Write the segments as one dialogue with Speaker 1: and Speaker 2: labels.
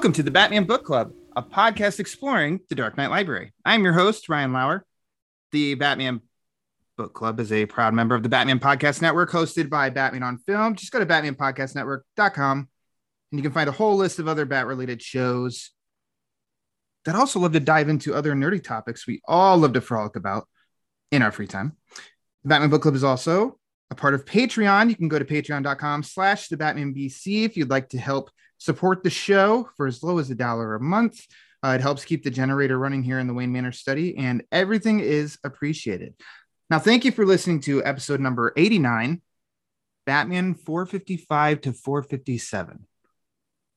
Speaker 1: Welcome to the Batman Book Club, a podcast exploring the Dark Knight Library. I'm your host, Ryan Lauer. The Batman Book Club is a proud member of the Batman Podcast Network, hosted by Batman on Film. Just go to batmanpodcastnetwork.com and you can find a whole list of other bat related shows that also love to dive into other nerdy topics we all love to frolic about in our free time. The Batman Book Club is also a part of Patreon. You can go to patreon.com slash the Batman BC if you'd like to help support the show for as low as a dollar a month. Uh, it helps keep the generator running here in the Wayne Manor study, and everything is appreciated. Now, thank you for listening to episode number 89, Batman 455 to 457.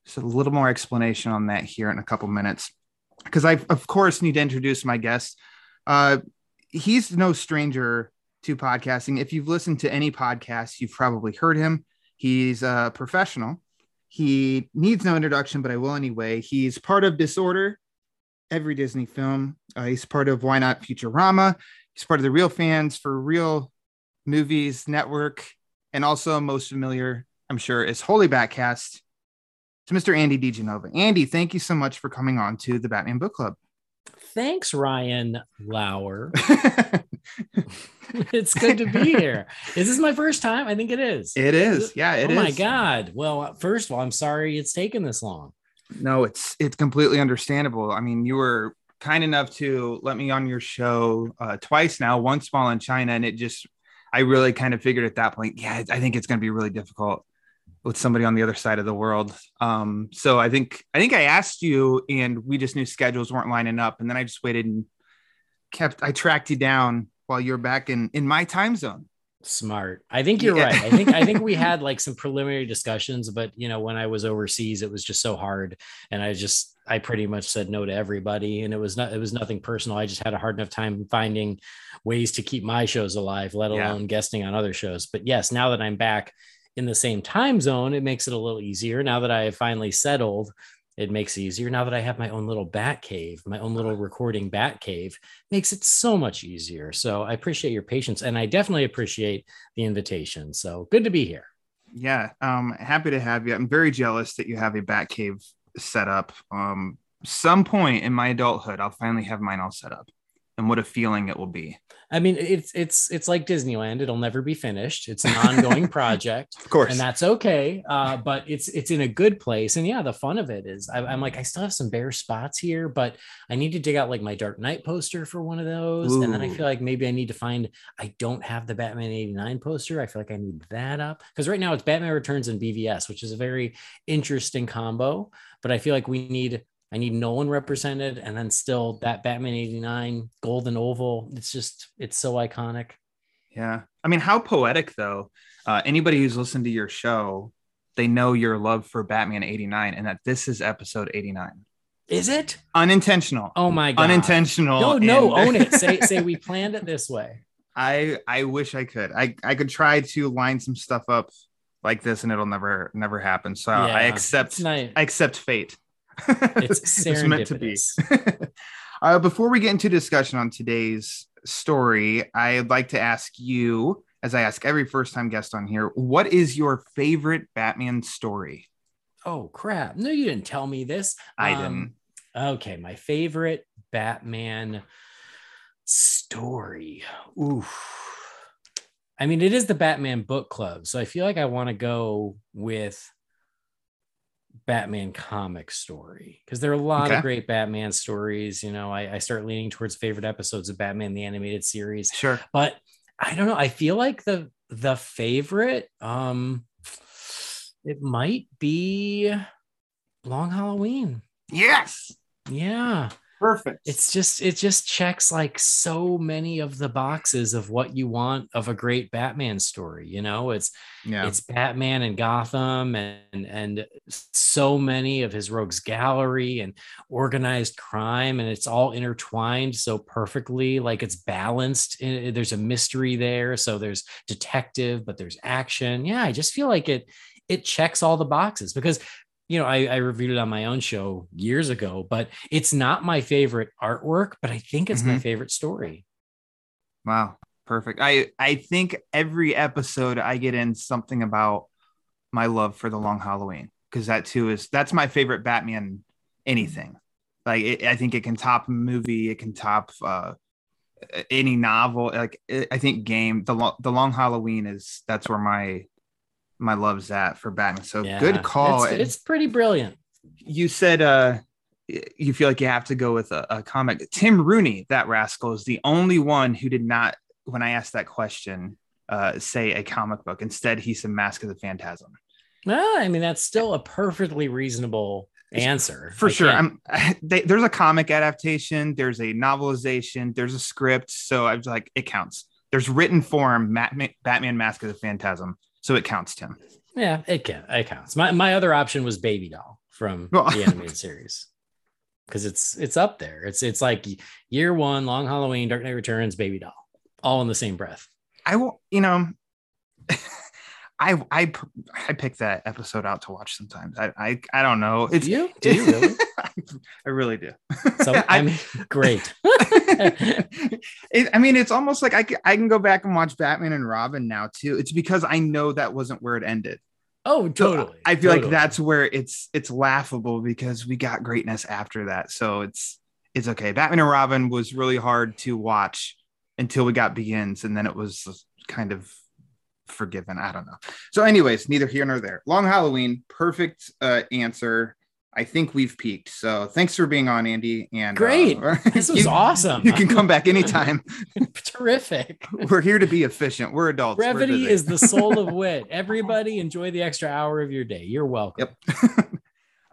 Speaker 1: Just a little more explanation on that here in a couple minutes, because I, of course, need to introduce my guest. Uh, he's no stranger to podcasting. If you've listened to any podcast, you've probably heard him. He's a professional he needs no introduction, but I will anyway. He's part of Disorder, every Disney film. Uh, he's part of Why Not Futurama. He's part of the Real Fans for Real Movies Network, and also most familiar, I'm sure, is Holy Batcast to Mr. Andy DiGenova. Andy, thank you so much for coming on to the Batman Book Club.
Speaker 2: Thanks, Ryan Lauer. it's good to be here. Is this my first time? I think it is.
Speaker 1: It is. Yeah, it
Speaker 2: oh
Speaker 1: is.
Speaker 2: my god. Well, first of all, I'm sorry it's taken this long.
Speaker 1: No, it's it's completely understandable. I mean, you were kind enough to let me on your show uh, twice now. Once while in China, and it just I really kind of figured at that point, yeah, I think it's going to be really difficult with somebody on the other side of the world. Um, so I think I think I asked you, and we just knew schedules weren't lining up, and then I just waited and kept. I tracked you down while you're back in in my time zone.
Speaker 2: Smart. I think you're yeah. right. I think I think we had like some preliminary discussions, but you know, when I was overseas, it was just so hard, and I just I pretty much said no to everybody, and it was not it was nothing personal. I just had a hard enough time finding ways to keep my shows alive, let alone yeah. guesting on other shows. But yes, now that I'm back in the same time zone, it makes it a little easier. Now that I have finally settled, it makes it easier. Now that I have my own little bat cave, my own little recording bat cave, makes it so much easier. So I appreciate your patience and I definitely appreciate the invitation. So good to be here.
Speaker 1: Yeah, um, happy to have you. I'm very jealous that you have a bat cave set up. Um, some point in my adulthood, I'll finally have mine all set up and what a feeling it will be.
Speaker 2: I mean, it's it's it's like Disneyland. It'll never be finished. It's an ongoing project,
Speaker 1: of course,
Speaker 2: and that's okay. Uh, but it's it's in a good place, and yeah, the fun of it is I, am like I still have some bare spots here, but I need to dig out like my Dark Knight poster for one of those, Ooh. and then I feel like maybe I need to find. I don't have the Batman '89 poster. I feel like I need that up because right now it's Batman Returns and BVS, which is a very interesting combo. But I feel like we need I need Nolan represented, and then still that Batman '89 golden oval. It's just it's so iconic.
Speaker 1: Yeah, I mean, how poetic though. Uh, anybody who's listened to your show, they know your love for Batman '89, and that this is episode '89.
Speaker 2: Is it
Speaker 1: unintentional?
Speaker 2: Oh my god,
Speaker 1: unintentional.
Speaker 2: No, no, and... own it. Say say we planned it this way.
Speaker 1: I I wish I could. I I could try to line some stuff up like this, and it'll never never happen. So yeah, I accept nice. I accept fate.
Speaker 2: It's, it's meant to be.
Speaker 1: uh, before we get into discussion on today's story, I'd like to ask you, as I ask every first time guest on here, what is your favorite Batman story?
Speaker 2: Oh, crap. No, you didn't tell me this.
Speaker 1: I um, didn't.
Speaker 2: Okay. My favorite Batman story. Oof. I mean, it is the Batman book club. So I feel like I want to go with Batman comic story because there are a lot okay. of great Batman stories. You know, I, I, start leaning towards favorite episodes of Batman the animated series.
Speaker 1: Sure,
Speaker 2: but I don't know. I feel like the the favorite, um, it might be Long Halloween.
Speaker 1: Yes.
Speaker 2: Yeah.
Speaker 1: Perfect.
Speaker 2: it's just it just checks like so many of the boxes of what you want of a great batman story you know it's
Speaker 1: yeah.
Speaker 2: it's batman and gotham and and so many of his rogues gallery and organized crime and it's all intertwined so perfectly like it's balanced Eh, there's a mystery there so there's detective but there's action yeah i just feel like it it checks all the boxes because you know, I, I reviewed it on my own show years ago, but it's not my favorite artwork, but I think it's my
Speaker 1: Mhm.
Speaker 2: favorite story.
Speaker 1: Wow, perfect. I I think every episode I get in something about my love for the Long Halloween because that too is that's my favorite Batman anything. Like it, I think it can top a movie, it can top uh any novel. Like it, I think game the Lo- the Long Halloween is that's where my my love's at for Batman. So
Speaker 2: Yeah,
Speaker 1: good call.
Speaker 2: It's, it's pretty brilliant.
Speaker 1: you said uh you feel like you have to go with a, a comic. Tim Rooney, that rascal, is the only one who did not, when I asked that question, uh, say a comic book. Instead, he said Mask of the Phantasm.
Speaker 2: Well, I mean, that's still a perfectly reasonable answer.
Speaker 1: For
Speaker 2: I
Speaker 1: sure. I'm they, there's a comic adaptation, there's a novelization, there's a script. So I was like, it counts. There's written form, Matt, Batman Mask of the Phantasm. So it counts, Tim.
Speaker 2: yeah, it can it counts. My my other option was Baby Doll from
Speaker 1: Well-
Speaker 2: the animated series. Because it's it's up there. It's it's like year one, long Halloween, Dark Knight Returns, Baby Doll, all in the same breath.
Speaker 1: I will, you know, I I I pick that episode out to watch sometimes. I I, I don't know. It's
Speaker 2: Do you? Do you really?
Speaker 1: I really do.
Speaker 2: So
Speaker 1: I-
Speaker 2: I mean, great.
Speaker 1: it, I mean, it's almost like I can, I can go back and watch Batman and Robin now too. It's because I know that wasn't where it ended.
Speaker 2: Oh,
Speaker 1: So
Speaker 2: totally.
Speaker 1: I feel like that's where it's it's laughable because we got greatness after that. So it's it's okay. Batman and Robin was really hard to watch until we got begins, and then it was kind of forgiven. I don't know. So, anyways, neither here nor there. Long Halloween, perfect uh, answer. I think we've peaked. So thanks for being on, Andy. And
Speaker 2: Great.
Speaker 1: uh,
Speaker 2: This was
Speaker 1: you-
Speaker 2: awesome.
Speaker 1: You can come back anytime.
Speaker 2: Terrific.
Speaker 1: We're here to be efficient. We're adults. We're
Speaker 2: Brevity is the soul of wit. Everybody enjoy the extra hour of your day. You're welcome.
Speaker 1: Yep.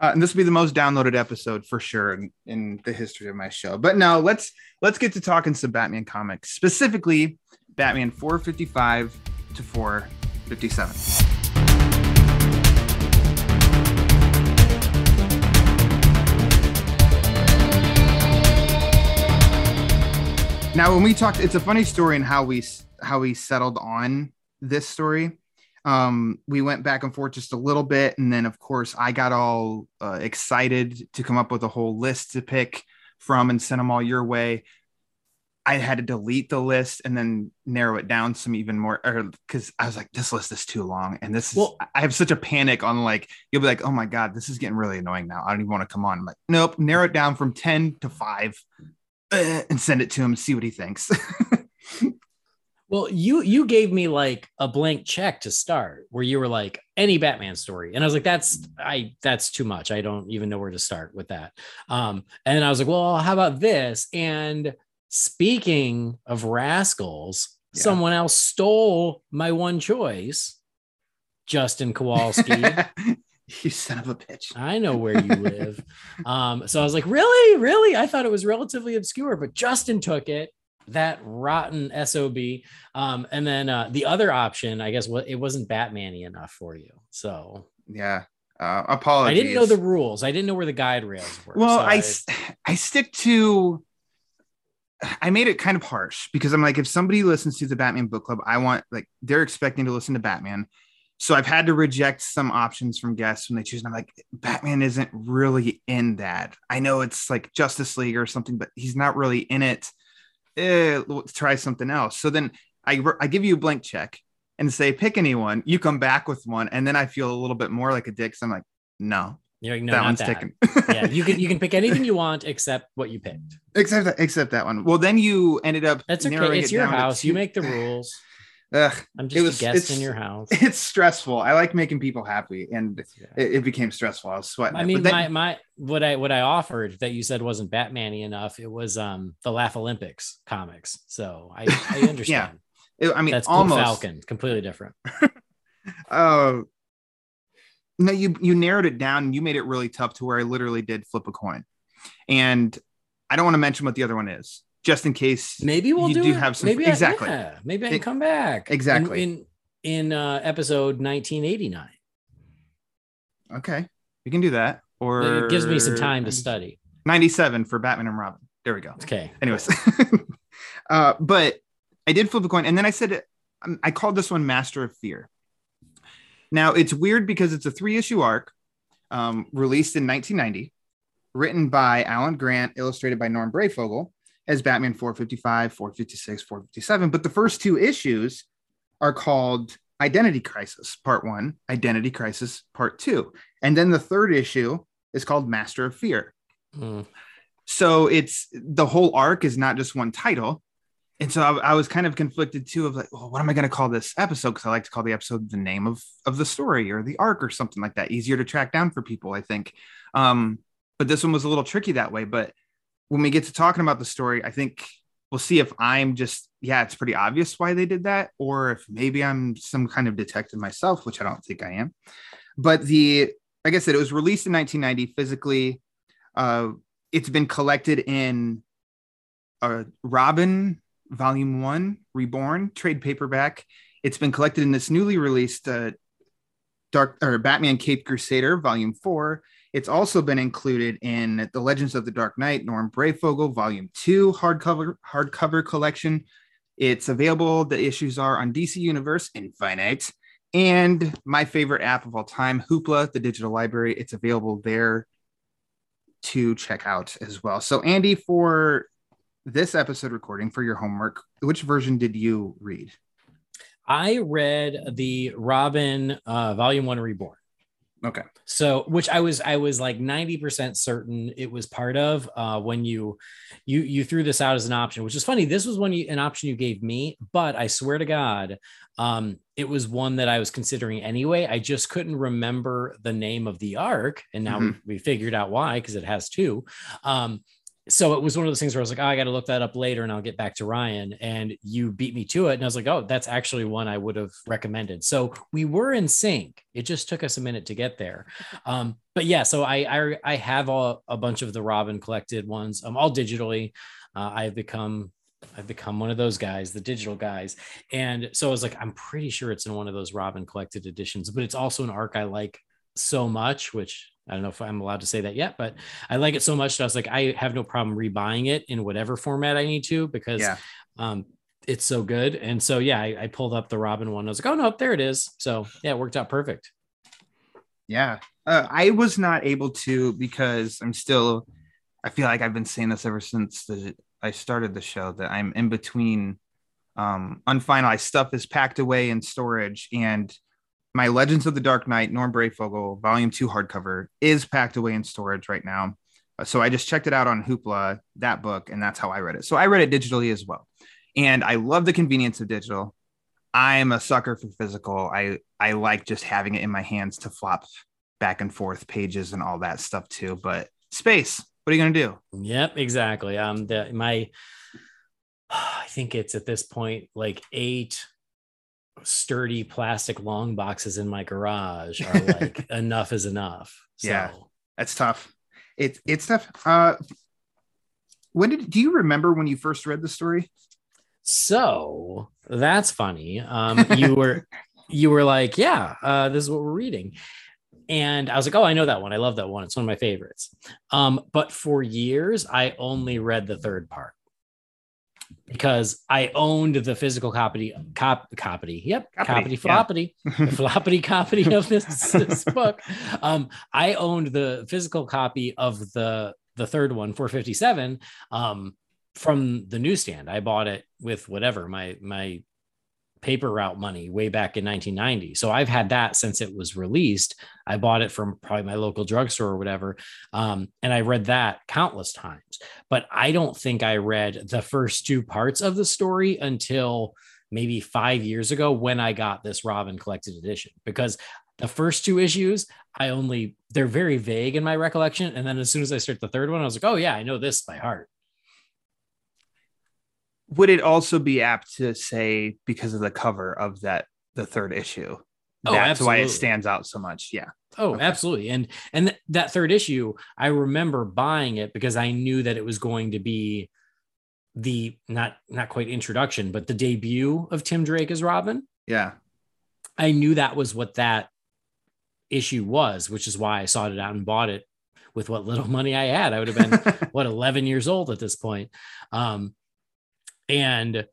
Speaker 1: Uh, and this will be the most downloaded episode for sure in, in the history of my show. But now let's let's get to talking some Batman comics, specifically Batman 455 to 457. Now, when we talked, it's a funny story in how we how we settled on this story. Um, we went back and forth just a little bit, and then of course I got all uh, excited to come up with a whole list to pick from and send them all your way. I had to delete the list and then narrow it down some even more, or because I was like, this list is too long, and this is
Speaker 2: Well-
Speaker 1: I have such a panic on like you'll be like, oh my god, this is getting really annoying now. I don't even want to come on. I'm like, nope, narrow it down from ten to five, uh, and send it to him, see what he thinks.
Speaker 2: Well, you you gave me like a blank check to start where you were like any Batman story. And I was like, that's I that's too much. I don't even know where to start with that. Um, and I was like, well, how about this? And speaking of rascals,
Speaker 1: Yeah.
Speaker 2: someone else stole my one choice, Justin Kowalski.
Speaker 1: you son of a bitch.
Speaker 2: I know where you live. um, so I was like, really, really? I thought it was relatively obscure, but Justin took it. That rotten sob. Um, and then uh, the other option, I guess, it wasn't Batman-y enough for you. So
Speaker 1: Yeah. Uh,
Speaker 2: I didn't know the rules. I didn't know where the guide rails were.
Speaker 1: Well,
Speaker 2: So
Speaker 1: I, s- I stick to. I made it kind of harsh because I'm like, if somebody listens to the Batman book club, I want like they're expecting to listen to Batman. So I've had to reject some options from guests when they choose. And I'm like, Batman isn't really in that. I know it's like Justice League or something, but he's not really in it. Eh, let's try something else. So then I, I give you a blank check and say, pick anyone. You come back with one. And then I feel a little bit more like a dick. So I'm like, no,
Speaker 2: you're like, no,
Speaker 1: that
Speaker 2: not
Speaker 1: one's
Speaker 2: that.
Speaker 1: taken.
Speaker 2: yeah, you can you can pick anything you want except what you picked.
Speaker 1: except that, except that one. Well, then you ended up.
Speaker 2: That's okay. It's
Speaker 1: it
Speaker 2: your house. You make the rules.
Speaker 1: Ugh,
Speaker 2: I'm
Speaker 1: It
Speaker 2: just
Speaker 1: was-
Speaker 2: a guest
Speaker 1: it's-
Speaker 2: in your house.
Speaker 1: it's stressful. I like making people happy, and it, it became stressful. I was sweating.
Speaker 2: I mean,
Speaker 1: then-
Speaker 2: my my what I what I offered that you said wasn't Batman-y enough. It was um the Laugh Olympics comics. So I, I understand.
Speaker 1: it- I mean,
Speaker 2: That's Blue
Speaker 1: almost.
Speaker 2: Falcon, completely different.
Speaker 1: Uh, no, you you narrowed it down. and You made it really tough to where I literally did flip a coin, and I don't want to mention what the other one is, just in case.
Speaker 2: Maybe we'll do,
Speaker 1: do
Speaker 2: it.
Speaker 1: have some-
Speaker 2: maybe
Speaker 1: exactly.
Speaker 2: I, yeah, maybe I can
Speaker 1: It-
Speaker 2: come back
Speaker 1: exactly.
Speaker 2: in in, in uh, episode 1989.
Speaker 1: Okay, we can do that. Or
Speaker 2: It gives me some time to study.
Speaker 1: 97 for Batman and Robin. There we go.
Speaker 2: Okay.
Speaker 1: Anyways, uh, but I did flip a coin, and then I said um, I called this one Master of Fear. Now it's weird because it's a three issue arc um, released in 1990, written by Alan Grant, illustrated by Norm Breyfogle as Batman 455, 456, 457. But the first two issues are called Identity Crisis Part One, Identity Crisis Part Two, and then the third issue is called Master of Fear.
Speaker 2: Mm.
Speaker 1: So it's the whole arc is not just one title. And so I, I was kind of conflicted too of like, well, what am I going to call this episode? Because I like to call the episode the name of of the story or the arc or something like that. Easier to track down for people, I think. Um, but this one was a little tricky that way. But when we get to talking about the story, I think we'll see if I'm just yeah, it's pretty obvious why they did that, or if maybe I'm some kind of detective myself, which I don't think I am. But the like I said, it was released in 1990 physically. Uh, it's been collected in uh, Robin Volume One, Reborn trade paperback. It's been collected in this newly released uh, Dark or Batman Cape Crusader Volume Four. It's also been included in the Legends of the Dark Knight, Norm Breyfogle Volume Two hardcover hardcover collection. It's available. The issues are on DC Universe Infinite and my favorite app of all time, Hoopla, the digital library. It's available there to check out as well. So, Andy, for this episode recording for your homework, which version did you read?
Speaker 2: I read the Robin uh, Volume One Reborn.
Speaker 1: Okay.
Speaker 2: So, which I was, I was like ninety percent certain it was part of uh, when you, you, you threw this out as an option, which is funny. This was one you, an option you gave me, but I swear to God, um, it was one that I was considering anyway. I just couldn't remember the name of the arc, and now
Speaker 1: Mhm.
Speaker 2: we, we figured out why because it has two. Um, so it was one of those things where I was like, oh, I got to look that up later and I'll get back to Ryan. And you beat me to it. And I was like, oh, that's actually one I would have recommended. So we were in sync. It just took us a minute to get there. Um, but yeah, so I, I, I have all, a bunch of the Robin collected ones, um, all digitally. Uh, I've become, I've become one of those guys, the digital guys. And so I was like, I'm pretty sure it's in one of those Robin collected editions, but it's also an arc I like so much, which I don't know if I'm allowed to say that yet, but I like it so much that I was like, I have no problem rebuying it in whatever format I need to because
Speaker 1: Yeah.
Speaker 2: um, it's so good. And so, yeah, I, I pulled up the Robin one. I was like, oh, no, there it is. So, yeah, it worked out perfect.
Speaker 1: Yeah. Uh, I was not able to because I'm still, I feel like I've been saying this ever since the, I started the show that I'm in between um, unfinalized stuff is packed away in storage and my Legends of the Dark Knight, Norm Breyfogle, Volume 2 hardcover is packed away in storage right now. Uh, So I just checked it out on Hoopla, that book, and that's how I read it. So I read it digitally as well. And I love the convenience of digital. I'm a sucker for physical. I I like just having it in my hands to flop back and forth pages and all that stuff too. But space, what are you gonna do?
Speaker 2: Yep, exactly. Um, the, my, I think it's at this point like eight sturdy plastic long boxes in my garage are like enough is enough. So,
Speaker 1: Yeah. That's tough. It's it's tough. Uh, when did do you remember when you first read the story?
Speaker 2: So that's funny. Um, you were you were like, yeah, uh, this is what we're reading. And I was like, oh, I know that one. I love that one. It's one of my favorites. Um, but for years, I only read the third part because I owned the physical copy, cop, copy. Yep,
Speaker 1: Copy,
Speaker 2: copy,
Speaker 1: yeah.
Speaker 2: floppity, floppity copy of this, this book. Um, I owned the physical copy of the the third one, 457, um, from the newsstand. I bought it with whatever my my paper route money way back in 1990. So I've had that since it was released. I bought it from probably my local drugstore or whatever. Um, and I read that countless times. But I don't think I read the first two parts of the story until maybe five years ago when I got this Robin collected edition because the first two issues I only they're very vague in my recollection. And then as soon as I start the third one, I was like, oh yeah, I know this by heart.
Speaker 1: Would it also be apt to say because of the cover of that the third issue
Speaker 2: Oh,
Speaker 1: that's why it stands out so much. Yeah.
Speaker 2: Oh,
Speaker 1: Okay.
Speaker 2: absolutely. And and th- that third issue, I remember buying it because I knew that it was going to be the not not quite introduction, but the debut of Tim Drake as Robin.
Speaker 1: Yeah.
Speaker 2: I knew that was what that issue was, which is why I sought it out and bought it with what little money I had. I would have been what 11 years old at this point. Um and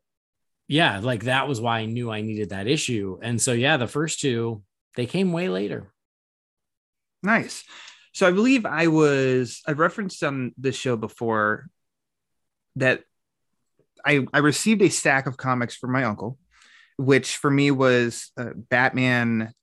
Speaker 2: yeah, like that was why I knew I needed that issue. And so yeah, the first two they came way later.
Speaker 1: Nice. So I believe I was I referenced on this show before that I I received a stack of comics from my uncle, which for me was uh, Batman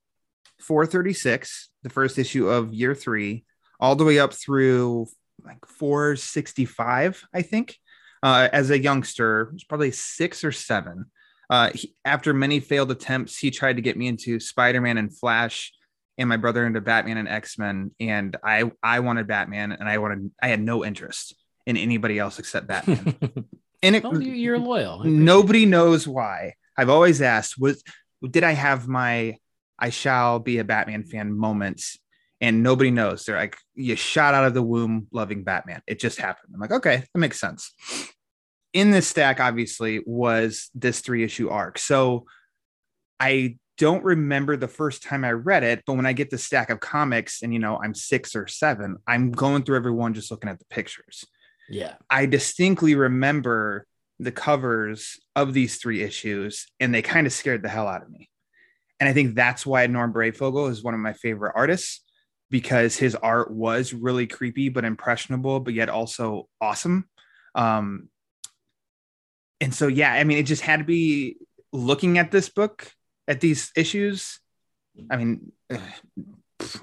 Speaker 1: 436, the first issue of year 3, all the way up through like 465, I think. Uh, as a youngster, was probably 6 or 7. Uh, he, after many failed attempts, he tried to get me into Spider-Man and Flash and my brother into Batman and X Men, and I I wanted Batman, and I wanted I had no interest in anybody else except Batman. and it,
Speaker 2: well, you- you're loyal.
Speaker 1: Nobody knows why. I've always asked was did I have my I shall be a Batman fan moments, and nobody knows. They're like you shot out of the womb loving Batman. It just happened. I'm like okay, that makes sense. In this stack, obviously, was this three issue arc. So I don't remember the first time I read it, but when I get the stack of comics and you know I'm six or seven, I'm going through every one just looking at the pictures.
Speaker 2: Yeah.
Speaker 1: I distinctly remember the covers of these three issues, and they kind of scared the hell out of me. And I think that's why Norm Breyfogle is one of my favorite artists because his art was really creepy but impressionable, but yet also awesome. Um, and so, yeah, I mean, it just had to be looking at this book, at these issues. I mean,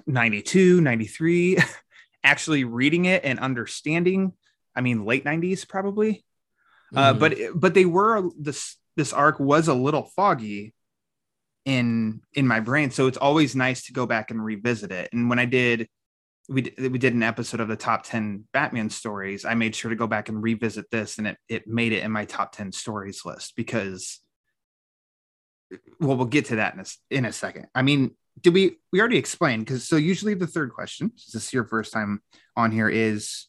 Speaker 1: 92, 93, actually reading it and understanding. I mean, late 90s probably. Uh,
Speaker 2: Mhm.
Speaker 1: but but they were this this arc was a little foggy in in my brain, so it's always nice to go back and revisit it. And when I did, we we did an episode of the top ten Batman stories. I made sure to go back and revisit this, and it it made it in my top ten stories list because. Well, we'll get to that in a, in a second. I mean, did we we already explained because so usually the third question, this is your first time on here, is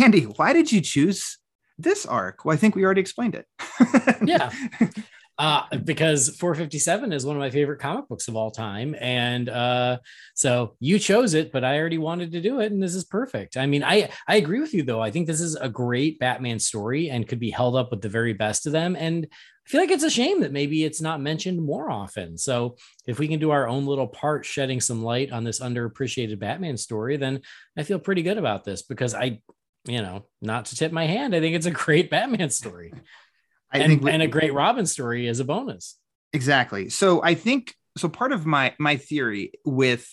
Speaker 1: Andy, why did you choose this arc? Well, I think we already explained it.
Speaker 2: yeah. Uh, because 457 is one of my favorite comic books of all time. And uh, so you chose it, but I already wanted to do it, and this is perfect. I mean, I, I agree with you, though. I think this is a great Batman story and could be held up with the very best of them. And I feel like it's a shame that maybe it's not mentioned more often. So if we can do our own little part shedding some light on this underappreciated Batman story, then I feel pretty good about this because I, you know, not to tip my hand, I think it's a great Batman story
Speaker 1: I
Speaker 2: and,
Speaker 1: think we-
Speaker 2: and a great Robin story is a bonus.
Speaker 1: exactly. So I think so. Part of my my theory with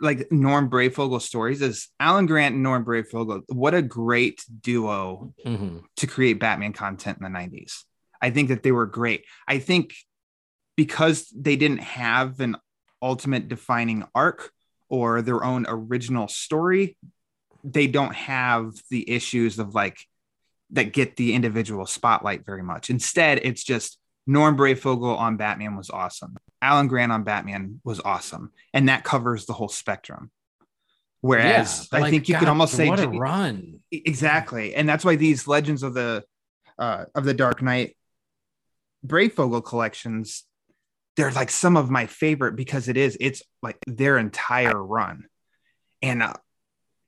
Speaker 1: like Norm Breyfogle stories is Alan Grant and Norm Breyfogle. What a great duo
Speaker 2: Mhm.
Speaker 1: to create Batman content in the 90s. I think that they were great. I think because they didn't have an ultimate defining arc or their own original story, they don't have the issues of like that get the individual spotlight very much. Instead, it's just Norm Breyfogle on Batman was awesome. Alan Grant on Batman was awesome. And that covers the whole spectrum. Whereas
Speaker 2: Yeah,
Speaker 1: I
Speaker 2: like,
Speaker 1: think you could almost say
Speaker 2: what a run.
Speaker 1: Exactly and that's why these legends of the uh of the dark knight breyfogle collections they're like some of my favorite because it is it's like their entire run and uh,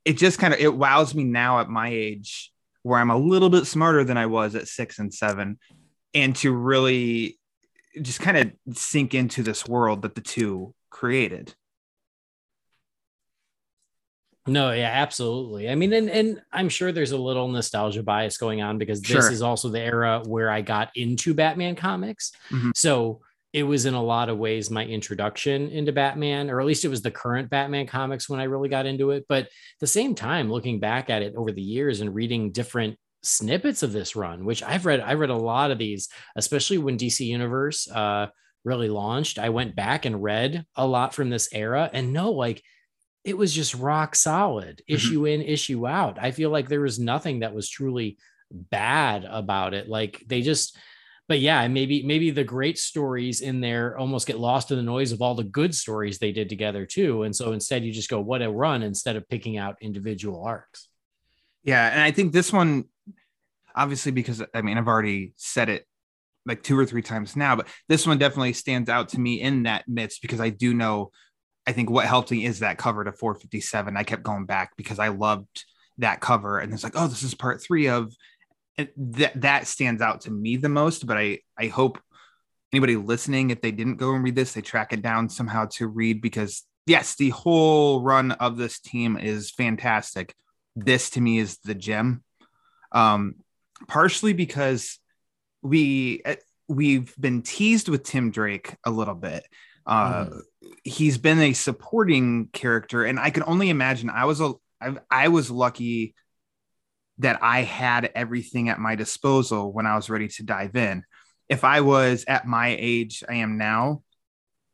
Speaker 1: it just kind of it wows me now at my age where i'm a little bit smarter than i was at six and seven and to really just kind of sink into this world that the two created
Speaker 2: No, yeah, absolutely. I mean, and and I'm sure there's a little nostalgia bias going on because this
Speaker 1: Sure.
Speaker 2: is also the era where I got into Batman comics.
Speaker 1: Mhm.
Speaker 2: So it was in a lot of ways my introduction into Batman, or at least it was the current Batman comics when I really got into it. But at the same time, looking back at it over the years and reading different snippets of this run, which I've read, I've read a lot of these, especially when DC Universe uh, really launched. I went back and read a lot from this era, and no, like it was just rock solid, issue in, issue out. I feel like there was nothing that was truly bad about it. Like they just but yeah, maybe maybe the great stories in there almost get lost in the noise of all the good stories they did together too. And so instead, you just go what a run instead of picking out individual arcs.
Speaker 1: Yeah, and I think this one, obviously, because I mean I've already said it like two or three times now, but this one definitely stands out to me in that midst because I do know. I think what helped me is that cover to 457. I kept going back because I loved that cover, and it's like, oh, this is part three of that that stands out to me the most but i i hope anybody listening if they didn't go and read this they track it down somehow to read because yes the whole run of this team is fantastic. This to me is the gem. Um partially because we eh, we've been teased with tim drake a little bit. Uh mm. he's been a supporting character and i can only imagine i was a I, I was lucky that I had everything at my disposal when I was ready to dive in. If I was at my age I am now,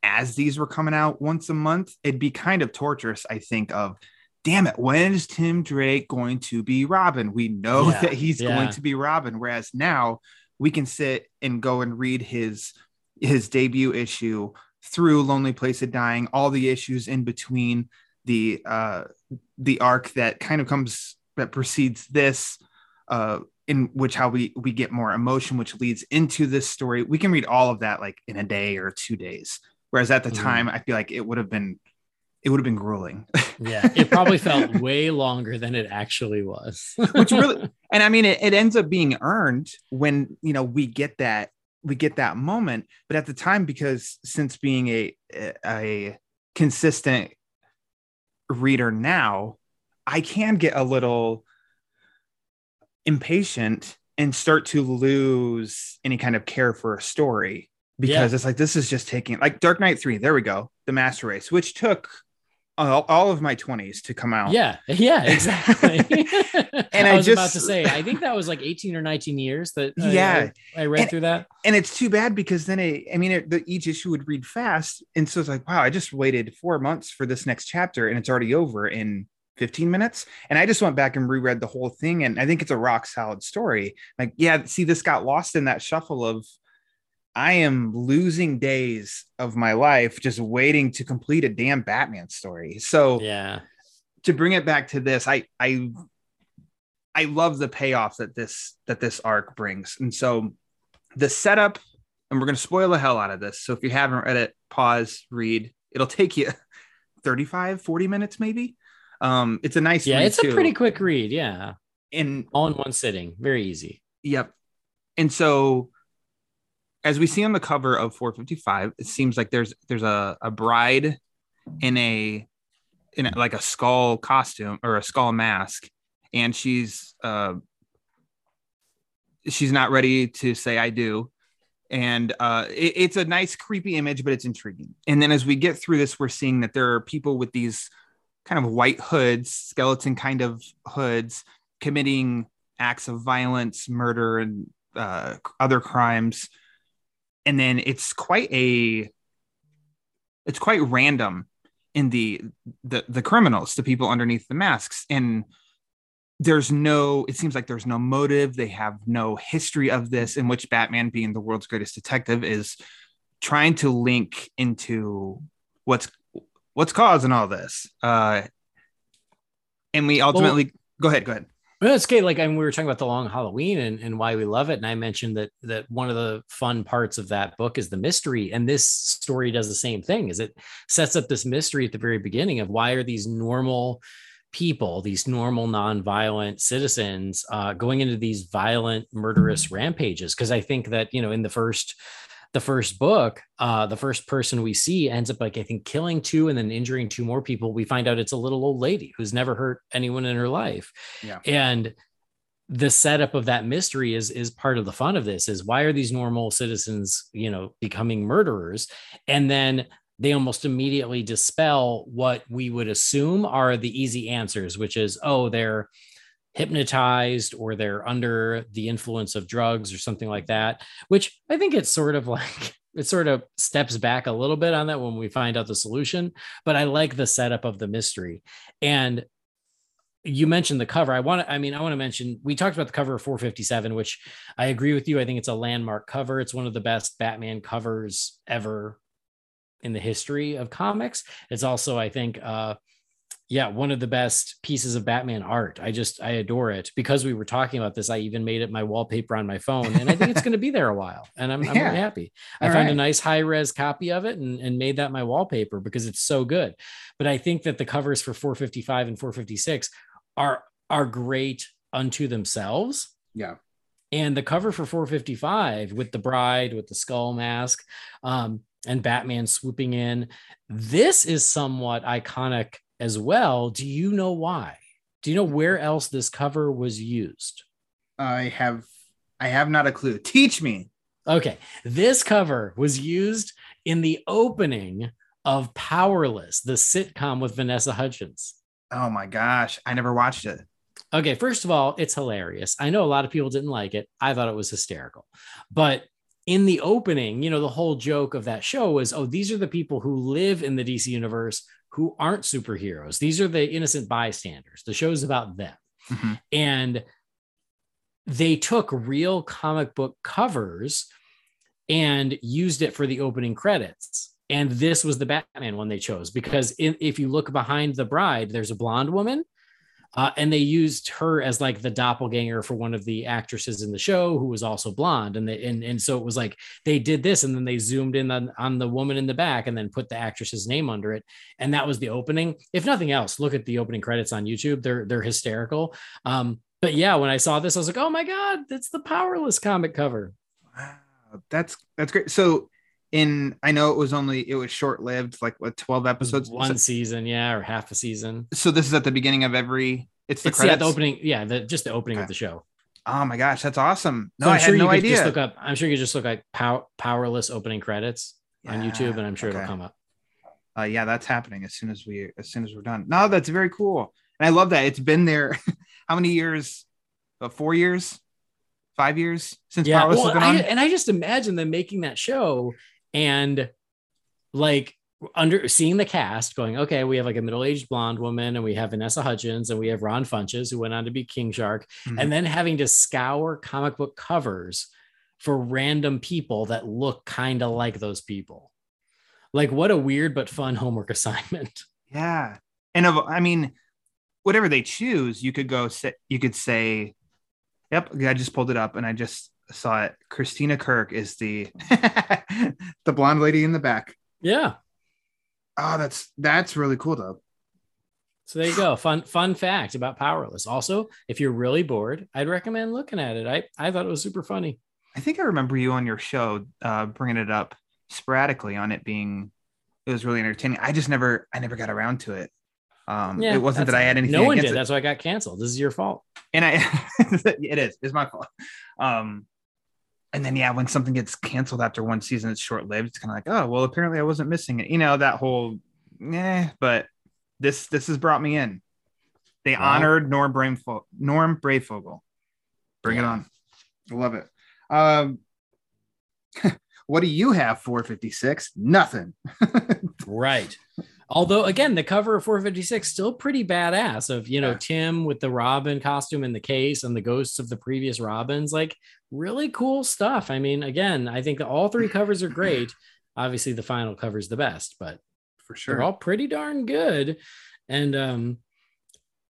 Speaker 1: as these were coming out once a month, it'd be kind of torturous, I think, of damn it, when is Tim Drake going to be Robin? We know yeah, that he's yeah. going to be Robin. Whereas now we can sit and go and read his his debut issue through Lonely Place of Dying, all the issues in between the uh the arc that kind of comes that precedes this uh in which how we we get more emotion which leads into this story. We can read all of that like in a day or two days. Whereas at the mm-hmm. time i feel like it would have been it would have been grueling.
Speaker 2: Yeah it probably felt way longer than it actually was.
Speaker 1: Which really and i mean it, it ends up being earned when you know we get that we get that moment. But at the time because since being a a consistent reader now I can get a little impatient and start to lose any kind of care for a story because yeah. it's like this is just taking like Dark Knight 3 there we go the master race which took all, all of my 20s to come out.
Speaker 2: Yeah. Yeah exactly. And I, I was just, about to say I think that was like 18 or 19 years that
Speaker 1: yeah.
Speaker 2: I, I read
Speaker 1: and,
Speaker 2: through that.
Speaker 1: and it's too bad because then it, I mean it, the, each issue would read fast. And so it's like wow I just waited four months for this next chapter and it's already over in 15 minutes. And I just went back and reread the whole thing. And I think it's a rock solid story. Like, yeah, see, this got lost in that shuffle of I am losing days of my life just waiting to complete a damn Batman story. So
Speaker 2: yeah,
Speaker 1: to bring it back to this, I I I love the payoff that this that this arc brings. And so the setup, and we're gonna spoil the hell out of this. So if you haven't read it, pause, read. It'll take you 35, 40 minutes, maybe. Um, it's a nice
Speaker 2: yeah, it's
Speaker 1: too.
Speaker 2: a pretty quick read. Yeah,
Speaker 1: and
Speaker 2: all in one sitting, very easy.
Speaker 1: Yep. And so, as we see on the cover of 455, it seems like there's there's a a bride in a in a, like a skull costume or a skull mask, and she's uh she's not ready to say I do and uh, it, it's a nice creepy image but it's intriguing and then as we get through this we're seeing that there are people with these kind of white hoods, skeleton kind of hoods, committing acts of violence, murder, and uh, other crimes. And then it's quite a, it's quite random in the the the criminals, the people underneath the masks, and there's no. It seems like there's no motive. They have no history of this, in which Batman, being the world's greatest detective, is trying to link into what's what's causing all this? Uh, and we ultimately well, go ahead, go ahead.
Speaker 2: Well, it's okay. Like, I mean, we were talking about the long Halloween and, and why we love it. And I mentioned that that one of the fun parts of that book is the mystery. And this story does the same thing, is it sets up this mystery at the very beginning of why are these normal people, these normal nonviolent citizens, uh, going into these violent, murderous rampages? Because I think that, you know, in the first the first book, uh, the first person we see ends up like I think killing two and then injuring two more people. We find out it's a little old lady who's never hurt anyone in her life.
Speaker 1: Yeah.
Speaker 2: And the setup of that mystery is is part of the fun of this is why are these normal citizens, you know, becoming murderers? And then they almost immediately dispel what we would assume are the easy answers, which is, oh, they're hypnotized or they're under the influence of drugs or something like that, which I think it's sort of like it sort of steps back a little bit on that when we find out the solution. But I like the setup of the mystery. And you mentioned the cover. I want to, I mean, I want to mention we talked about the cover of 457, which I agree with you. I think it's a landmark cover. It's one of the best Batman covers ever in the history of comics. It's also, I think, uh, yeah, one of the best pieces of Batman art. I just I adore it. Because we were talking about this, I even made it my wallpaper on my phone, and I think it's going to be there a while. And I'm, I'm
Speaker 1: Yeah.
Speaker 2: really happy. I
Speaker 1: All
Speaker 2: found
Speaker 1: right.
Speaker 2: a nice high res copy of it and, and made that my wallpaper because it's so good. But I think that the covers for 455 and 456 are are great unto themselves.
Speaker 1: Yeah.
Speaker 2: And the cover for 455 with the bride with the skull mask um, and Batman swooping in, this is somewhat iconic as well. Do you know why? Do you know where else this cover was used?
Speaker 1: I have I have not a clue. Teach me.
Speaker 2: Okay, this cover was used in the opening of Powerless, the sitcom with Vanessa Hudgens.
Speaker 1: Oh my gosh, I never watched it.
Speaker 2: Okay, first of all, it's hilarious. I know a lot of people didn't like it. I thought it was hysterical. But in the opening, you know, the whole joke of that show was oh, these are the people who live in the DC universe who aren't superheroes. These are the innocent bystanders. The show's about them.
Speaker 1: Mhm.
Speaker 2: And they took real comic book covers and used it for the opening credits. And this was the Batman one they chose because in, if you look behind the bride, there's a blonde woman. Uh, and they used her as like the doppelganger for one of the actresses in the show who was also blonde. And they, and, and so it was like they did this and then they zoomed in on, on the woman in the back and then put the actress's name under it. And that was the opening. If nothing else, look at the opening credits on YouTube. They're they're hysterical. Um, but yeah, when I saw this, I was like, oh my God, that's the powerless comic cover.
Speaker 1: Wow, that's that's great. So in I know it was only it was short lived, like what twelve episodes.
Speaker 2: One
Speaker 1: So,
Speaker 2: season, yeah, or half a season.
Speaker 1: so this is at the beginning of every. It's the
Speaker 2: It's yeah, the opening, yeah, the just the opening
Speaker 1: Okay.
Speaker 2: of the show.
Speaker 1: Oh my gosh, that's awesome. No,
Speaker 2: So I'm
Speaker 1: I
Speaker 2: sure
Speaker 1: had no idea.
Speaker 2: just look up. I'm sure you just look like pow- powerless opening credits on YouTube, and I'm sure
Speaker 1: okay.
Speaker 2: it'll come up.
Speaker 1: uh, yeah, that's happening as soon as we as soon as we're done. No, that's very cool, and I love that it's been there. how many years? About four years, five years since
Speaker 2: Yeah,
Speaker 1: Powerless
Speaker 2: well, I, and I just imagine them making that show and like under seeing the cast going, okay, we have like a middle-aged blonde woman, and we have Vanessa Hudgens, and we have Ron Funches, who went on to be King Shark,
Speaker 1: Mhm.
Speaker 2: and then having to scour comic book covers for random people that look kind of like those people. Like, what a weird but fun homework assignment.
Speaker 1: Yeah, and of I mean, whatever they choose, you could go say you could say, "Yep, I just pulled it up and I just saw it." Christina Kirk is the the blonde lady in the back.
Speaker 2: Yeah.
Speaker 1: Oh, that's that's really cool though.
Speaker 2: So there you go. Fun fun fact about Powerless. Also, if you're really bored, I'd recommend looking at it. I I thought it was super funny.
Speaker 1: I think I remember you on your show uh, bringing it up sporadically on it being it was really entertaining. I just never I never got around to it. Um, it wasn't that I had anything
Speaker 2: No one did.
Speaker 1: it.
Speaker 2: That's why I got canceled. This is your fault.
Speaker 1: and I it is it's my fault. Um, and then yeah, when something gets canceled after one season, it's short lived. It's kind of like, oh well, apparently I wasn't missing it. You know that whole, yeah. But this this has brought me in. They
Speaker 2: Wow.
Speaker 1: honored Norm Breyfo- Norm Breyfogle. Bring it on. I love it. Um, what do you have? Four fifty six. Nothing.
Speaker 2: Right. Although again, the cover of 456 still pretty badass of you know
Speaker 1: Yeah.
Speaker 2: Tim with the Robin costume and the case and the ghosts of the previous Robins, like really cool stuff. I mean, again, I think all three covers are great. Obviously, the final cover is the best, but
Speaker 1: For sure,
Speaker 2: they're all pretty darn good. And um,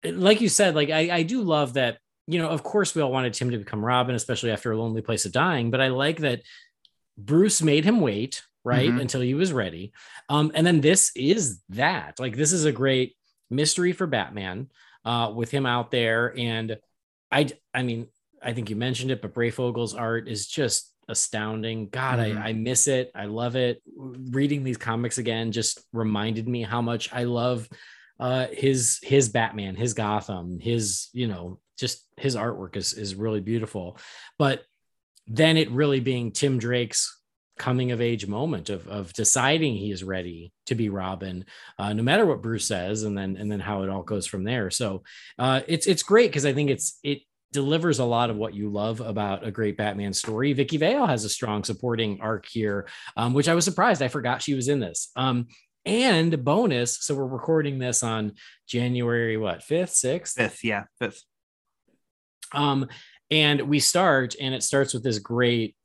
Speaker 2: like you said, like I, I do love that. You know, of course, we all wanted Tim to become Robin, especially after a lonely place of dying. But I like that Bruce made him wait right
Speaker 1: Mhm.
Speaker 2: until he was ready. Um, and then this is that. Like this is a great mystery for Batman uh, with him out there. And I, I mean, I think you mentioned it, but Breyfogle's art is just astounding. God,
Speaker 1: Mhm.
Speaker 2: I, I miss it. I love it. Reading these comics again just reminded me how much I love uh, his his Batman, his Gotham, his you know just his artwork is is really beautiful. But then it really being Tim Drake's coming of age moment of, of deciding he is ready to be Robin, uh, no matter what Bruce says, and then and then how it all goes from there. So uh, it's it's great because I think it's it delivers a lot of what you love about a great Batman story. Vicki Vale has a strong supporting arc here, um, which I was surprised. I forgot she was in this. Um, And bonus, so we're recording this on January what fifth, sixth,
Speaker 1: Fifth, yeah, fifth.
Speaker 2: um, and we start, and it starts with this great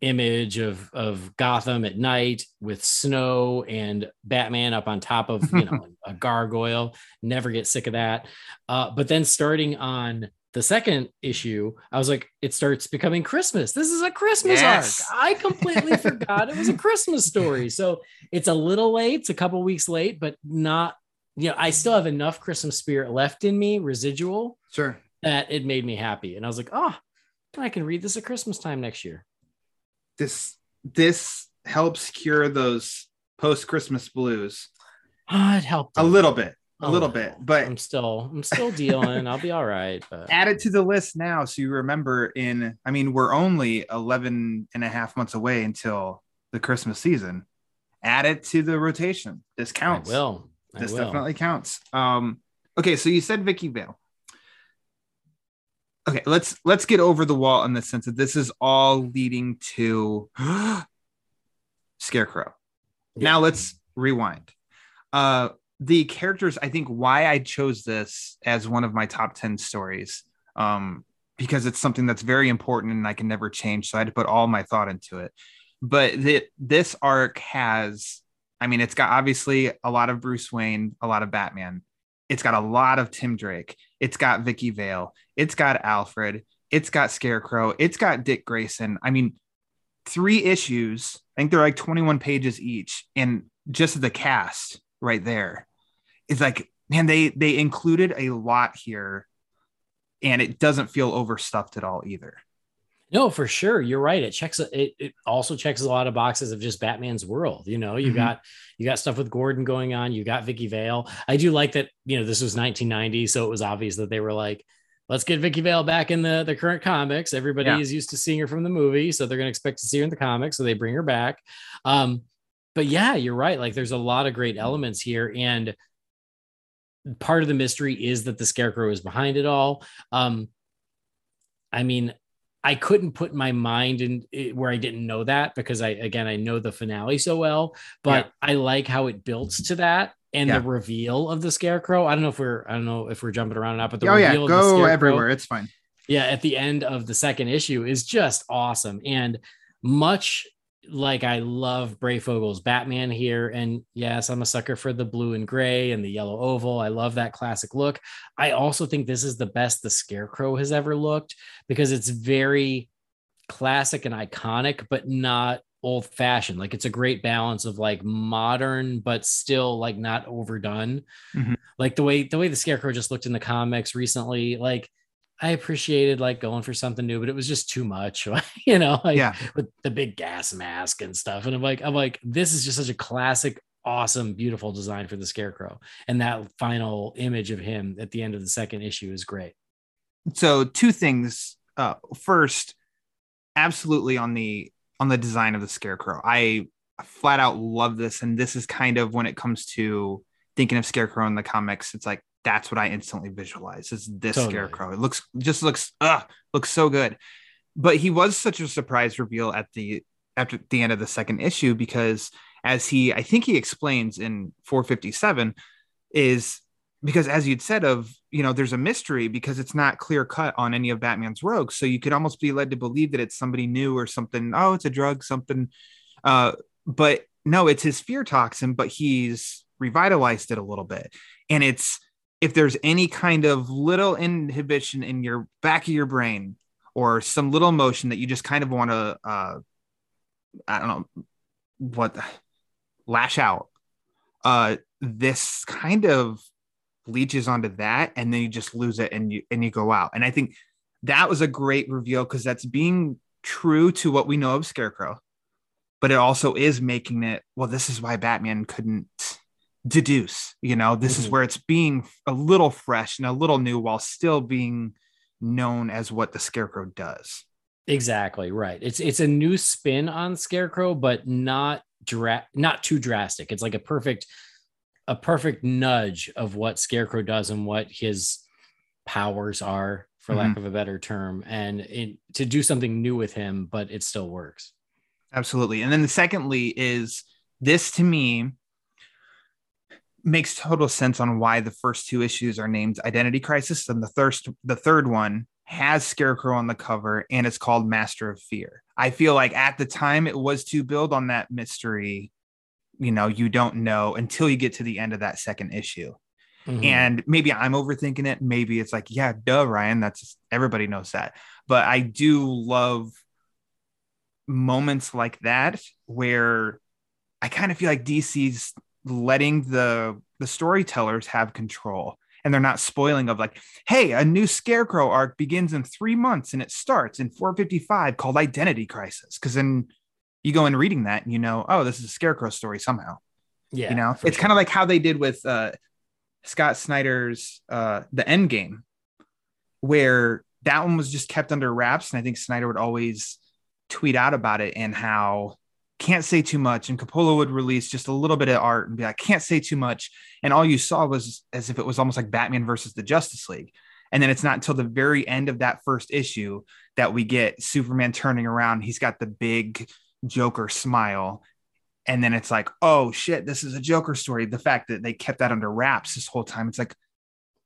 Speaker 2: image of of Gotham at night with snow and Batman up on top of you know a gargoyle. Never get sick of that. Uh, but then starting on the second issue, I was like, it starts becoming Christmas. This is a Christmas
Speaker 1: Yes.
Speaker 2: arc. I completely forgot it was a Christmas story. So it's a little late. It's a couple weeks late, but not. You know, I still have enough Christmas spirit left in me, residual,
Speaker 1: Sure.
Speaker 2: that it made me happy. And I was like, oh, I can read this at Christmas time next year.
Speaker 1: This this helps cure those post Christmas blues
Speaker 2: Oh, it helped
Speaker 1: a little bit, a
Speaker 2: A
Speaker 1: little bit, but
Speaker 2: I'm still, I'm still dealing. I'll be all right. But
Speaker 1: add it to the list now so you remember in i mean we're only 11 and a half months away until the christmas season add it to the rotation this
Speaker 2: I
Speaker 1: counts
Speaker 2: will. I
Speaker 1: this
Speaker 2: will.
Speaker 1: definitely counts um okay so you said Vicki Vale okay let's let's get over the wall in the sense that this is all leading to scarecrow
Speaker 2: Yeah.
Speaker 1: now let's rewind uh the characters i think why i chose this as one of my top 10 stories um because it's something that's very important and i can never change so i had to put all my thought into it. But this arc has i mean it's got obviously a lot of bruce wayne a lot of batman. It's got a lot of tim drake. It's got Vicki Vale. It's got alfred. It's got scarecrow. It's got dick grayson. I mean three issues i think they're like 21 pages each and just the cast right there is like man they they included a lot here and it doesn't feel overstuffed at all either
Speaker 2: No, for sure. You're right. It checks. It, it also checks a lot of boxes of just Batman's world. You know, you
Speaker 1: Mhm.
Speaker 2: got you got stuff with Gordon going on. You got Vicki Vale. I do like that. You know, this was 1990, so it was obvious that they were like, let's get Vicki Vale back in the the current comics. Everybody
Speaker 1: Yeah.
Speaker 2: is used to seeing her from the movie, so they're going to expect to see her in the comics. So they bring her back. Um, but yeah, you're right. Like, there's a lot of great elements here, and part of the mystery is that the Scarecrow is behind it all. Um, I mean, I couldn't put my mind in it where I didn't know that because I again I know the finale so well, but I like how it builds to that and
Speaker 1: Yeah.
Speaker 2: the reveal of the scarecrow. I don't know if we're I don't know if we're jumping around or not, but the
Speaker 1: oh yeah
Speaker 2: reveal of the
Speaker 1: go everywhere it's fine
Speaker 2: yeah, at the end of the second issue is just awesome. And much like I love Breyfogle's Batman here. And yes, I'm a sucker for the blue and gray and the yellow oval. I love that classic look. I also think this is the best the Scarecrow has ever looked because it's very classic and iconic, but not old fashioned. Like it's a great balance of like modern, but still like not overdone.
Speaker 1: Mhm.
Speaker 2: Like the way the way the Scarecrow just looked in the comics recently, like I appreciated like going for something new, but it was just too much, you know, like
Speaker 1: yeah
Speaker 2: with the big gas mask and stuff. And I'm like, I'm like, this is just such a classic, awesome, beautiful design for the scarecrow. And that final image of him at the end of the second issue is great.
Speaker 1: so two things uh first absolutely on the on the design of the scarecrow i flat out love this and this is kind of when it comes to thinking of scarecrow in the comics it's like that's what i instantly visualize is this
Speaker 2: Totally.
Speaker 1: scarecrow. It looks just looks uh looks so good. But he was such a surprise reveal at the after the end of the second issue because as he i think he explains in 457 is because as you'd said of you know there's a mystery because it's not clear cut on any of batman's rogues. So you could almost be led to believe that it's somebody new or something. Oh it's a drug something. Uh but no it's his fear toxin but he's revitalized it a little bit. And it's if there's any kind of little inhibition in your back of your brain or some little emotion that you just kind of want to uh i don't know what lash out uh this kind of leeches onto that and then you just lose it and you and you go out. And i think that was a great reveal because that's being true to what we know of scarecrow but it also is making it well this is why batman couldn't deduce you know this is
Speaker 2: Mhm.
Speaker 1: where it's being a little fresh and a little new while still being known as what the scarecrow does
Speaker 2: Exactly right. It's it's a new spin on Scarecrow, but not dra- not too drastic. It's like a perfect a perfect nudge of what Scarecrow does and what his powers are, for lack of a better term, and it, to do something new with him, but it still works.
Speaker 1: Absolutely. And then the secondly is this to me makes total sense on why the first two issues are named Identity Crisis, and the thirst the third one has Scarecrow on the cover and it's called Master of Fear. I feel like at the time it was to build on that mystery. You know, you don't know until you get to the end of that second issue.
Speaker 2: Mhm.
Speaker 1: And maybe I'm overthinking it. Maybe it's like, yeah, duh, Ryan. That's everybody knows that. But I do love moments like that where I kind of feel like DC's letting the the storytellers have control and they're not spoiling of like, hey, a new scarecrow arc begins in three months and it starts in 455 called Identity Crisis. Cause then you go in reading that and you know, oh, this is a scarecrow story somehow
Speaker 2: yeah,
Speaker 1: you know it's
Speaker 2: sure.
Speaker 1: kind of like how they did with uh scott snyder's uh the end game where that one was just kept under wraps and i think snyder would always tweet out about it and how can't say too much and Capullo would release just a little bit of art and be like can't say too much. And all you saw was as if it was almost like batman versus the justice league. And then it's not until the very end of that first issue that we get superman turning around. He's got the big joker smile. And then it's like oh shit this is a joker story. The fact that they kept that under wraps this whole time it's like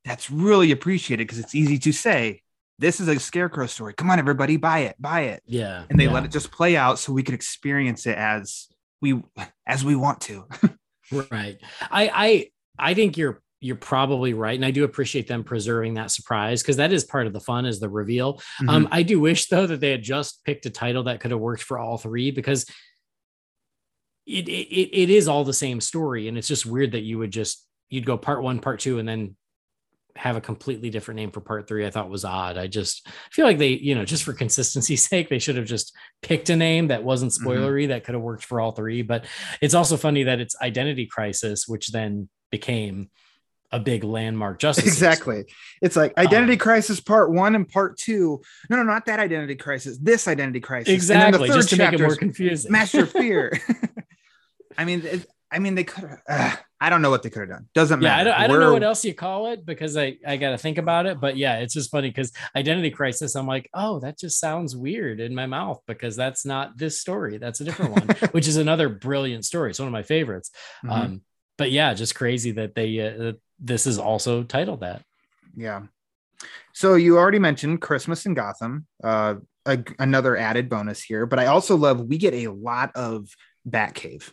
Speaker 1: that's really appreciated because it's easy to say this is a scarecrow story. Come on everybody buy it buy it.
Speaker 2: Yeah,
Speaker 1: and they
Speaker 2: yeah.
Speaker 1: let it just play out so we could experience it as we as we want to.
Speaker 2: Right. I i i think you're you're probably right and i do appreciate them preserving that surprise because that is part of the fun is the reveal.
Speaker 1: Mm-hmm.
Speaker 2: um i do wish though that they had just picked a title that could have worked for all three because it it, it is all the same story and it's just weird that you would just you'd go part one part two and then have a completely different name for part three i thought was odd. I just feel like they you know just for consistency's sake they should have just picked a name that wasn't
Speaker 1: Mhm.
Speaker 2: spoilery that could have worked for all three. But it's also funny that it's identity crisis which then became a big landmark justice
Speaker 1: exactly. It's like identity crisis part one and part two. No no not that identity crisis this identity crisis. Then the
Speaker 2: exactly
Speaker 1: third
Speaker 2: just to make it
Speaker 1: chapter
Speaker 2: more confusing.
Speaker 1: Master fear. I mean it, i mean they could have i don't know what they could have done doesn't
Speaker 2: yeah, I
Speaker 1: matter
Speaker 2: don't, I don't know what else you call it because I, I got to think about it. But yeah, it's just funny because identity crisis, I'm like, oh, that just sounds weird in my mouth because that's not this story. That's a different one, which is another brilliant story. It's one of my favorites.
Speaker 1: Mhm.
Speaker 2: Um, but yeah, just crazy that they, uh, that this is also titled that.
Speaker 1: Yeah. So you already mentioned Christmas in Gotham, uh, a, another added bonus here, but I also love we get a lot of Batcave.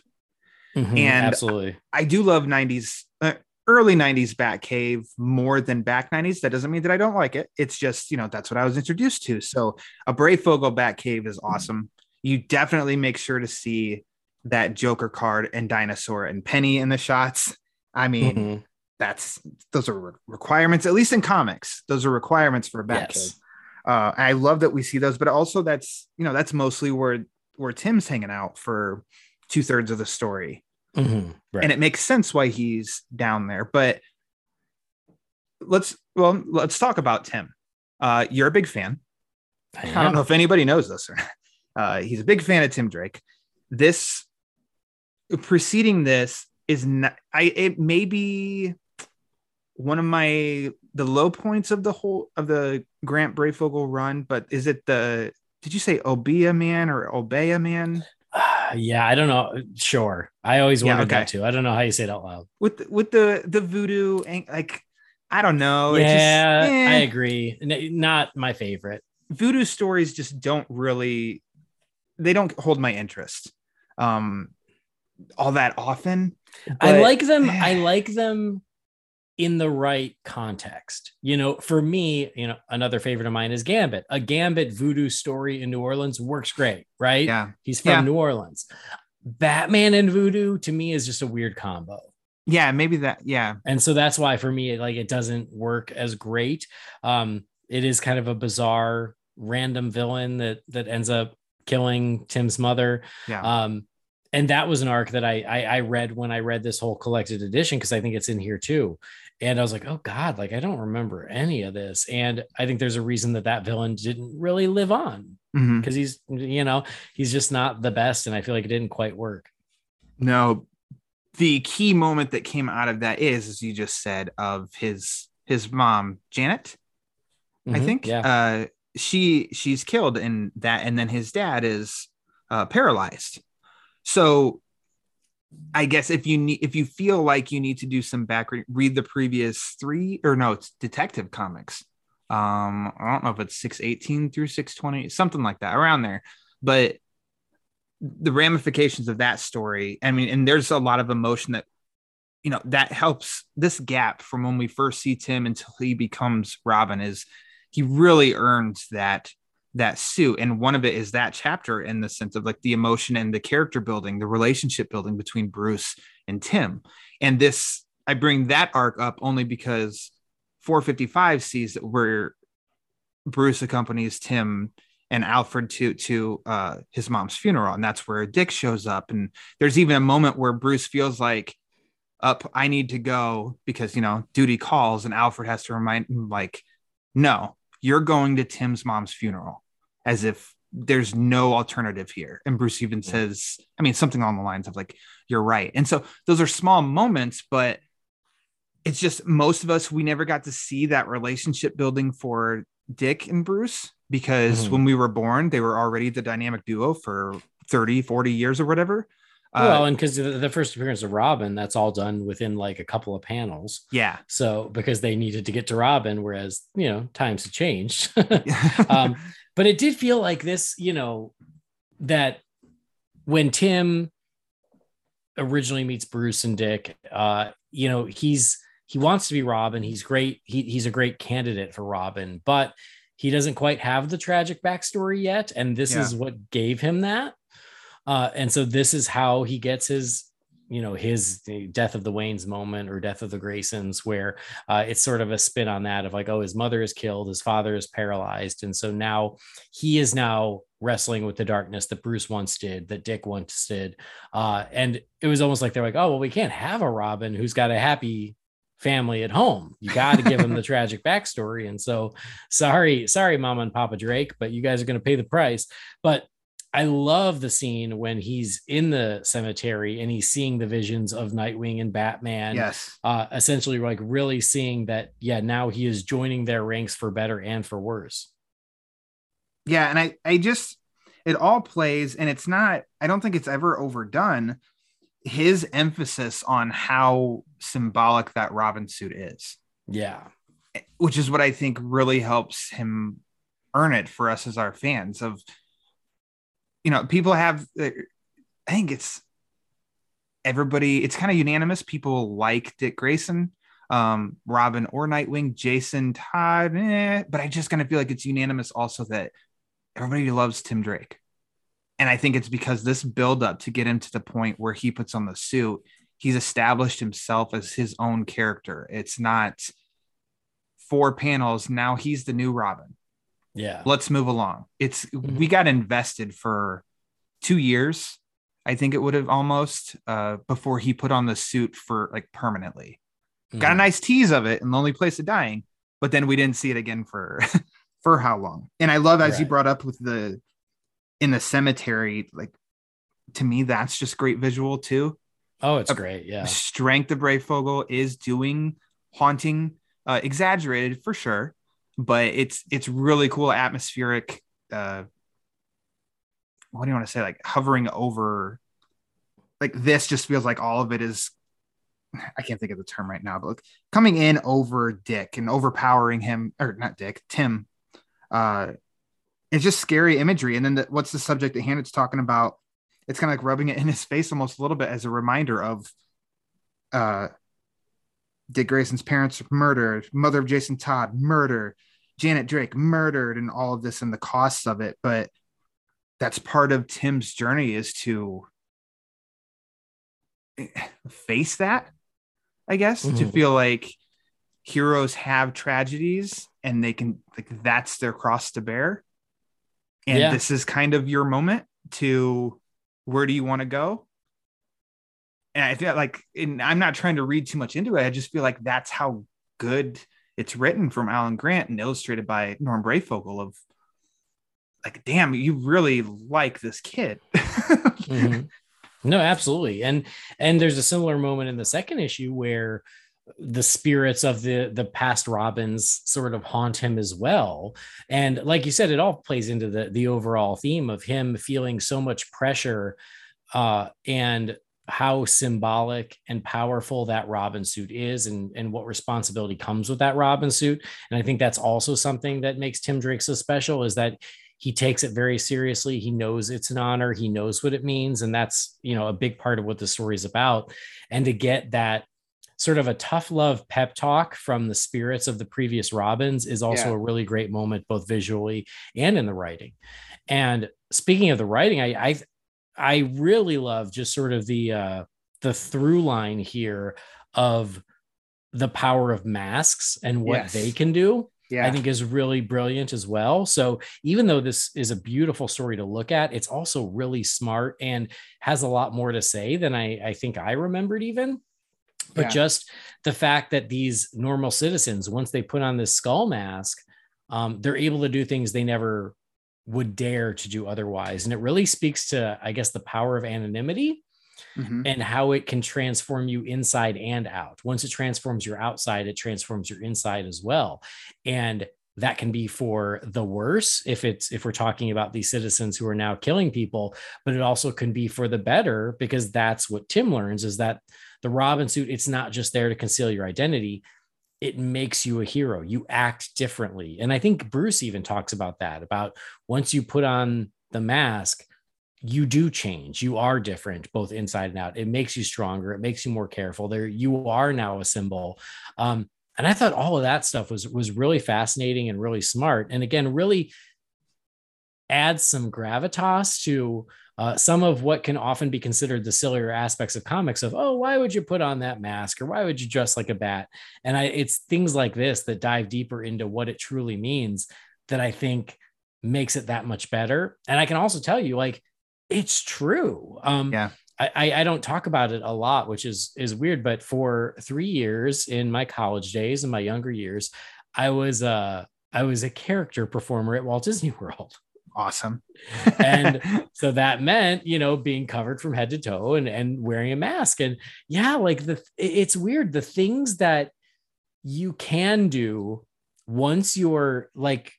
Speaker 2: Mhm,
Speaker 1: And-
Speaker 2: absolutely.
Speaker 1: I do love 90s, uh, early 90s Batcave more than back 90s. That doesn't mean that I don't like it. It's just, you know, that's what I was introduced to. So a Breyfogle Batcave is awesome. You definitely make sure to see that Joker card and Dinosaur and Penny in the shots. I mean,
Speaker 2: Mhm.
Speaker 1: that's those are re- requirements at least in comics those are requirements for a Batcave.
Speaker 2: Yes.
Speaker 1: uh i love that we see those but also that's you know that's mostly where where tim's hanging out for two-thirds of the story
Speaker 2: Mhm, right.
Speaker 1: and it makes sense why he's down there but let's well let's talk about tim. Uh you're a big fan.
Speaker 2: I
Speaker 1: i don't know if anybody knows this or not. uh he's a big fan of tim drake. This preceding this is not i it may be one of my the low points of the whole of the grant breyfogle run but is it the did you say obia man or obea man
Speaker 2: yeah, I don't know. Sure. I always
Speaker 1: Yeah,
Speaker 2: wondered
Speaker 1: okay.
Speaker 2: that too. I don't know how you say it out loud.
Speaker 1: with the, with the the voodoo and like i don't know
Speaker 2: yeah,
Speaker 1: just, eh.
Speaker 2: I agree. N- Not my favorite.
Speaker 1: voodoo stories just don't really they don't hold my interest um all that often
Speaker 2: I like them. I like them in the right context. You know, for me, you know, another favorite of mine is Gambit. A Gambit voodoo story in New Orleans works great, right?
Speaker 1: yeah
Speaker 2: He's from
Speaker 1: Yeah.
Speaker 2: New Orleans. Batman and voodoo to me is just a weird combo.
Speaker 1: yeah maybe that yeah
Speaker 2: And so that's why for me, like it doesn't work as great. Um, it is kind of a bizarre random villain that that ends up killing Tim's mother.
Speaker 1: yeah
Speaker 2: Um, and that was an arc that I, I I read when I read this whole collected edition because I think it's in here too. And I was like, oh God, like I don't remember any of this. And I think there's a reason that that villain didn't really live on because he's, you know, he's just not the best. And I feel like it didn't quite work.
Speaker 1: no the key moment that came out of that is as you just said of his his mom janet i
Speaker 2: Mhm,
Speaker 1: think
Speaker 2: Yeah.
Speaker 1: uh she she's killed in that and then his dad is uh paralyzed so I guess if you need if you feel like you need to do some back read the previous three or no, it's detective comics. Um, I don't know if it's 618 through 620, something like that, around there. But the ramifications of that story, I mean, and there's a lot of emotion that you know that helps this gap from when we first see Tim until he becomes Robin is he really earns that that suit and one of it is that chapter in the sense of like the emotion and the character building the relationship building between bruce and tim. And this i bring that arc up only because 455 sees that where bruce accompanies tim and alfred to to uh, his mom's funeral and that's where dick shows up. And there's even a moment where bruce feels like up i need to go because you know duty calls and alfred has to remind him like no you're going to tim's mom's funeral as if there's no alternative here. And Bruce even says, I mean, something along the lines of like, you're right. And so those are small moments, but it's just most of us, we never got to see that relationship building for Dick and Bruce because mm-hmm. when we were born, they were already the dynamic duo for 30, 40 years or whatever.
Speaker 2: Well, uh, and because the first appearance of Robin, that's all done within like a couple of panels.
Speaker 1: Yeah.
Speaker 2: So because they needed to get to Robin, whereas you know times have changed. um, but it did feel like this, you know, that when Tim originally meets Bruce and Dick, uh, you know, he's he wants to be Robin. He's great. He, he's a great candidate for Robin, but he doesn't quite have the tragic backstory yet. And this yeah. is what gave him that. Uh, and so this is how he gets his you know his death of the waynes moment or death of the graysons where uh, it's sort of a spin on that of like oh his mother is killed his father is paralyzed and so now he is now wrestling with the darkness that bruce once did that dick once did uh, and it was almost like they're like oh well we can't have a robin who's got a happy family at home. You got to give him the tragic backstory and so sorry sorry mama and papa drake but you guys are going to pay the price. But I love the scene when he's in the cemetery and he's seeing the visions of Nightwing and Batman.
Speaker 1: Yes.
Speaker 2: Uh, essentially, like really seeing that, yeah, now he is joining their ranks for better and for worse.
Speaker 1: Yeah. And I, I just, it all plays, and it's not, I don't think it's ever overdone. His emphasis on how symbolic that Robin suit is.
Speaker 2: Yeah.
Speaker 1: Which is what I think really helps him earn it for us as our fans of, you know, people have, uh, I think it's everybody, it's kind of unanimous. People like Dick Grayson, um, Robin or Nightwing, Jason Todd, eh, but I just kind of feel like it's unanimous also that everybody loves Tim Drake. And I think it's because this build up to get him to the point where he puts on the suit, he's established himself as his own character. It's not four panels. Now he's the new Robin.
Speaker 2: Yeah.
Speaker 1: Let's move along. It's mm-hmm. we got invested for two years, I think it would have almost uh before he put on the suit for like permanently. Mm-hmm. Got a nice tease of it in Lonely Place of Dying, but then we didn't see it again for for how long. And I love as right. you brought up with the in the cemetery, like to me, that's just great visual too.
Speaker 2: Oh, it's a, great. Yeah.
Speaker 1: Strength of Breyfogle is doing haunting, uh, exaggerated for sure, but it's it's really cool atmospheric uh what do you want to say like hovering over like this just feels like all of it is I can't think of the term right now, but like coming in over Dick and overpowering him, or not Dick, Tim. Uh, it's just scary imagery. And then the, what's the subject at hand? It's talking about. It's kind of like rubbing it in his face almost a little bit as a reminder of uh, Dick Grayson's parents murdered, mother of Jason Todd murdered, Janet Drake murdered, and all of this and the costs of it. But that's part of Tim's journey is to face that, I guess, mm-hmm. to feel like heroes have tragedies and they can like that's their cross to bear. And yeah. this is kind of your moment to where do you want to go? And I feel like and I'm not trying to read too much into it. I just feel like that's how good it's written from Alan Grant and illustrated by Norm Breyfogle of like, damn, you really like this kid.
Speaker 2: mm-hmm. No, absolutely. And and there's a similar moment in the second issue where the spirits of the the past robins sort of haunt him as well and like you said it all plays into the the overall theme of him feeling so much pressure uh and how symbolic and powerful that Robin suit is and, and what responsibility comes with that Robin suit. And I think that's also something that makes Tim Drake so special is that he takes it very seriously. He knows it's an honor. He knows what it means. And that's, you know, a big part of what the story is about. And to get that sort of a tough love pep talk from the spirits of the previous Robins is also
Speaker 1: Yeah.
Speaker 2: a really great moment, both visually and in the writing. And speaking of the writing, I I, I really love just sort of the uh, the through line here of the power of masks and what
Speaker 1: Yes.
Speaker 2: they can do.
Speaker 1: Yeah.
Speaker 2: I think is really brilliant as well. So even though this is a beautiful story to look at, it's also really smart and has a lot more to say than I, I think I remembered even. But
Speaker 1: Yeah.
Speaker 2: just the fact that these normal citizens, once they put on this skull mask, um, they're able to do things they never would dare to do otherwise. And it really speaks to, I guess, the power of anonymity
Speaker 1: Mhm.
Speaker 2: and how it can transform you inside and out. Once it transforms your outside, it transforms your inside as well. And that can be for the worse if it's if we're talking about these citizens who are now killing people, but it also can be for the better because that's what Tim learns is that the Robin suit, it's not just there to conceal your identity. It makes you a hero. You act differently. And I think Bruce even talks about that about once you put on the mask, you do change. You are different, both inside and out. It makes you stronger. It makes you more careful. There, you are now a symbol. Um, and I thought all of that stuff was was really fascinating and really smart. And again, really adds some gravitas to uh, some of what can often be considered the sillier aspects of comics. Of oh, why would you put on that mask or why would you dress like a bat? And I, it's things like this that dive deeper into what it truly means that I think makes it that much better. And I can also tell you, like it's true. Um,
Speaker 1: Yeah.
Speaker 2: I, I I don't talk about it a lot, which is is weird. But for three years in my college days, and my younger years, I was uh I was a character performer at Walt Disney World,
Speaker 1: Awesome.
Speaker 2: and so that meant you know being covered from head to toe and and wearing a mask. And yeah, like the it's weird the things that you can do once you're like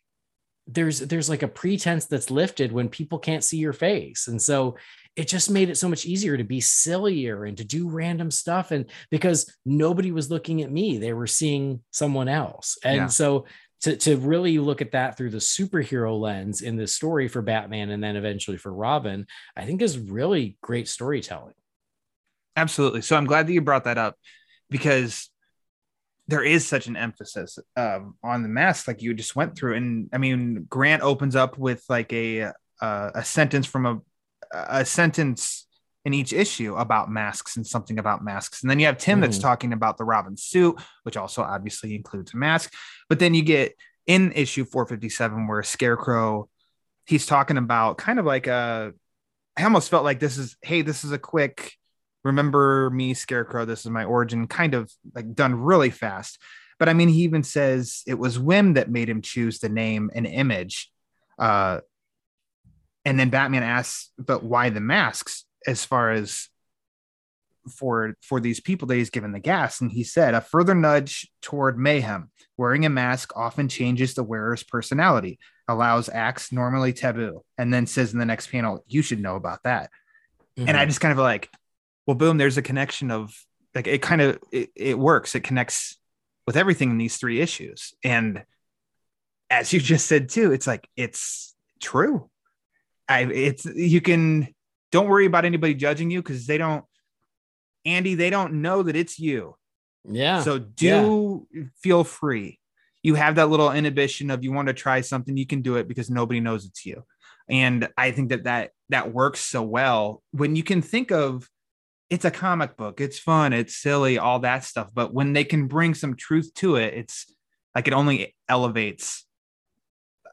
Speaker 2: there's there's like a pretense that's lifted when people can't see your face and so it just made it so much easier to be sillier and to do random stuff and because nobody was looking at me they were seeing someone else and
Speaker 1: Yeah.
Speaker 2: so to, to really look at that through the superhero lens in this story for batman and then eventually for robin i think is really great storytelling
Speaker 1: Absolutely. So I'm glad that you brought that up because there is such an emphasis um, on the mask, like you just went through. And I mean, Grant opens up with like a uh, a sentence from a a sentence in each issue about masks and something about masks. And then you have Tim that's
Speaker 2: Mhm.
Speaker 1: talking about the Robin suit, which also obviously includes a mask. But then you get in issue 457 where Scarecrow, he's talking about kind of like a. I almost felt like this is hey, this is a quick remember me scarecrow this is my origin kind of like done really fast but i mean he even says it was whim that made him choose the name and image uh and then batman asks but why the masks as far as for for these people that he's given the gas and he said a further nudge toward mayhem wearing a mask often changes the wearer's personality allows acts normally taboo and then says in the next panel you should know about that and I mm-hmm. just kind of like, well, boom, there's a connection of like it kind of it, it works. It connects with everything in these three issues. And as you just said too, it's like it's true. I it's you can don't worry about anybody judging you because they don't Andy, they don't know that it's you.
Speaker 2: yeah
Speaker 1: So do feel free. You have that little inhibition of you want to try something, you can do it because nobody knows it's you. And I think that that that works so well when you can think of it's a comic book, it's fun, it's silly, all that stuff. But when they can bring some truth to it, it's like it only elevates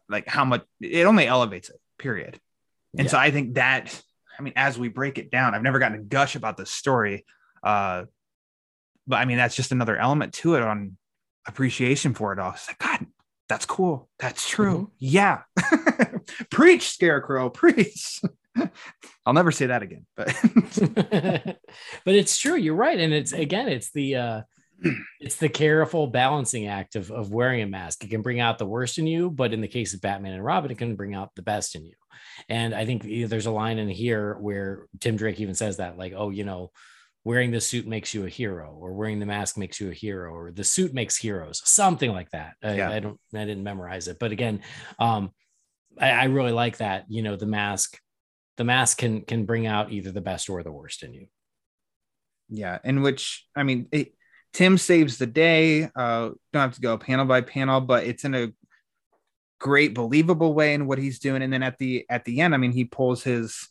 Speaker 1: like how much it only elevates it, period. And
Speaker 2: Yeah.
Speaker 1: so I think that I mean, as we break it down, I've never gotten to gush about this story. Uh, but I mean, that's just another element to it on appreciation for it all. It's like, God, that's cool. That's true. Yeah. preach, Scarecrow, preach. I'll never say that again, but
Speaker 2: but it's true you're right and it's again it's the uh it's the careful balancing act of, of wearing a mask. It can bring out the worst in you, but in the case of Batman and Robin, it can bring out the best in you. And I think there's a line in here where Tim Drake even says that, like, oh, you know, wearing the suit makes you a hero, or wearing the mask makes you a hero, or the suit makes heroes, something like that. I, yeah. I don't, I didn't memorize it, but again, um, I, I really like that. You know, the mask, the mask can can bring out either the best or the worst in you.
Speaker 1: Yeah, in which I mean, it, Tim saves the day. Uh, don't have to go panel by panel, but it's in a great, believable way in what he's doing. And then at the at the end, I mean, he pulls his.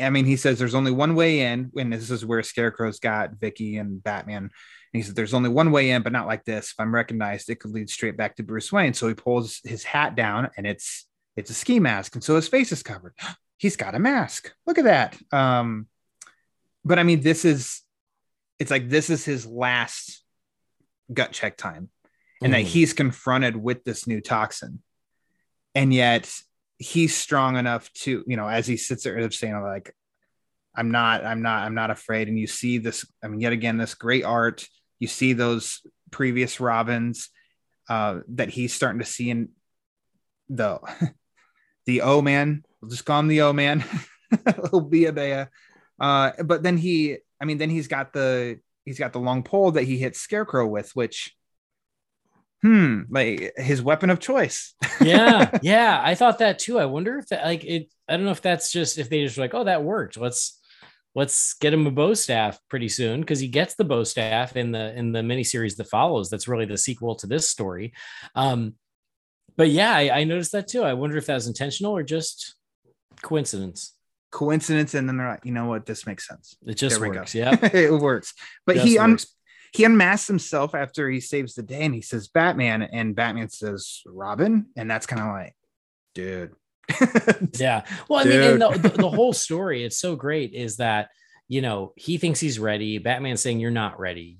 Speaker 1: I mean, he says there's only one way in, and this is where Scarecrow's got Vicki and Batman. And he said there's only one way in, but not like this. If I'm recognized, it could lead straight back to Bruce Wayne. So he pulls his hat down, and it's it's a ski mask, and so his face is covered. He's got a mask. Look at that. Um, but I mean, this is it's like this is his last gut check time and mm. that he's confronted with this new toxin. And yet he's strong enough to you know as he sits there saying like i'm not i'm not i'm not afraid. And you see this i mean yet again this great art you see those previous robins uh that he's starting to see in the the o man we'll just call him the o man will be a bea uh but then he I mean, then he's got the he's got the long pole that he hits Scarecrow with, which hmm, like his weapon of choice.
Speaker 2: yeah, yeah, I thought that too. I wonder if that like it. I don't know if that's just if they just like, oh, that worked. Let's let's get him a bow staff pretty soon because he gets the bow staff in the in the miniseries that follows. That's really the sequel to this story. Um, but yeah, I, I noticed that too. I wonder if that was intentional or just coincidence
Speaker 1: coincidence and then they're like you know what? This makes sense.
Speaker 2: It just works. Yeah
Speaker 1: it works. But just he un- works. he unmasks himself after he saves the day and he says batman and batman says robin and that's kind of like dude.
Speaker 2: Yeah. Well i dude. mean the, the, the whole story it's so great is that you know he thinks he's ready. Batman's saying you're not ready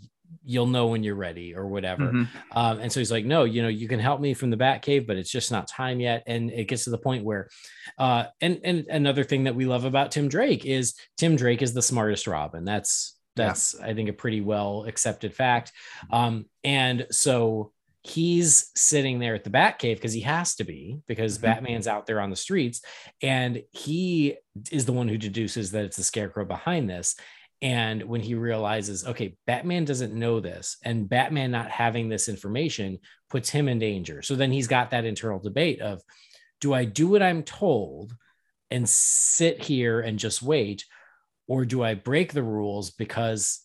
Speaker 2: you'll know when you're ready or whatever. Mm-hmm. Um, and so he's like, no, you know, you can help me from the bat cave, but it's just not time yet. And it gets to the point where, uh, and, and another thing that we love about Tim Drake is Tim Drake is the smartest Robin. That's, that's, yeah. I think a pretty well accepted fact. Um, and so he's sitting there at the bat cave because he has to be because mm-hmm. batman's out there on the streets and he is the one who deduces that it's the scarecrow behind this and when he realizes, okay, Batman doesn't know this, and Batman not having this information puts him in danger. So then he's got that internal debate of do I do what I'm told and sit here and just wait, or do I break the rules because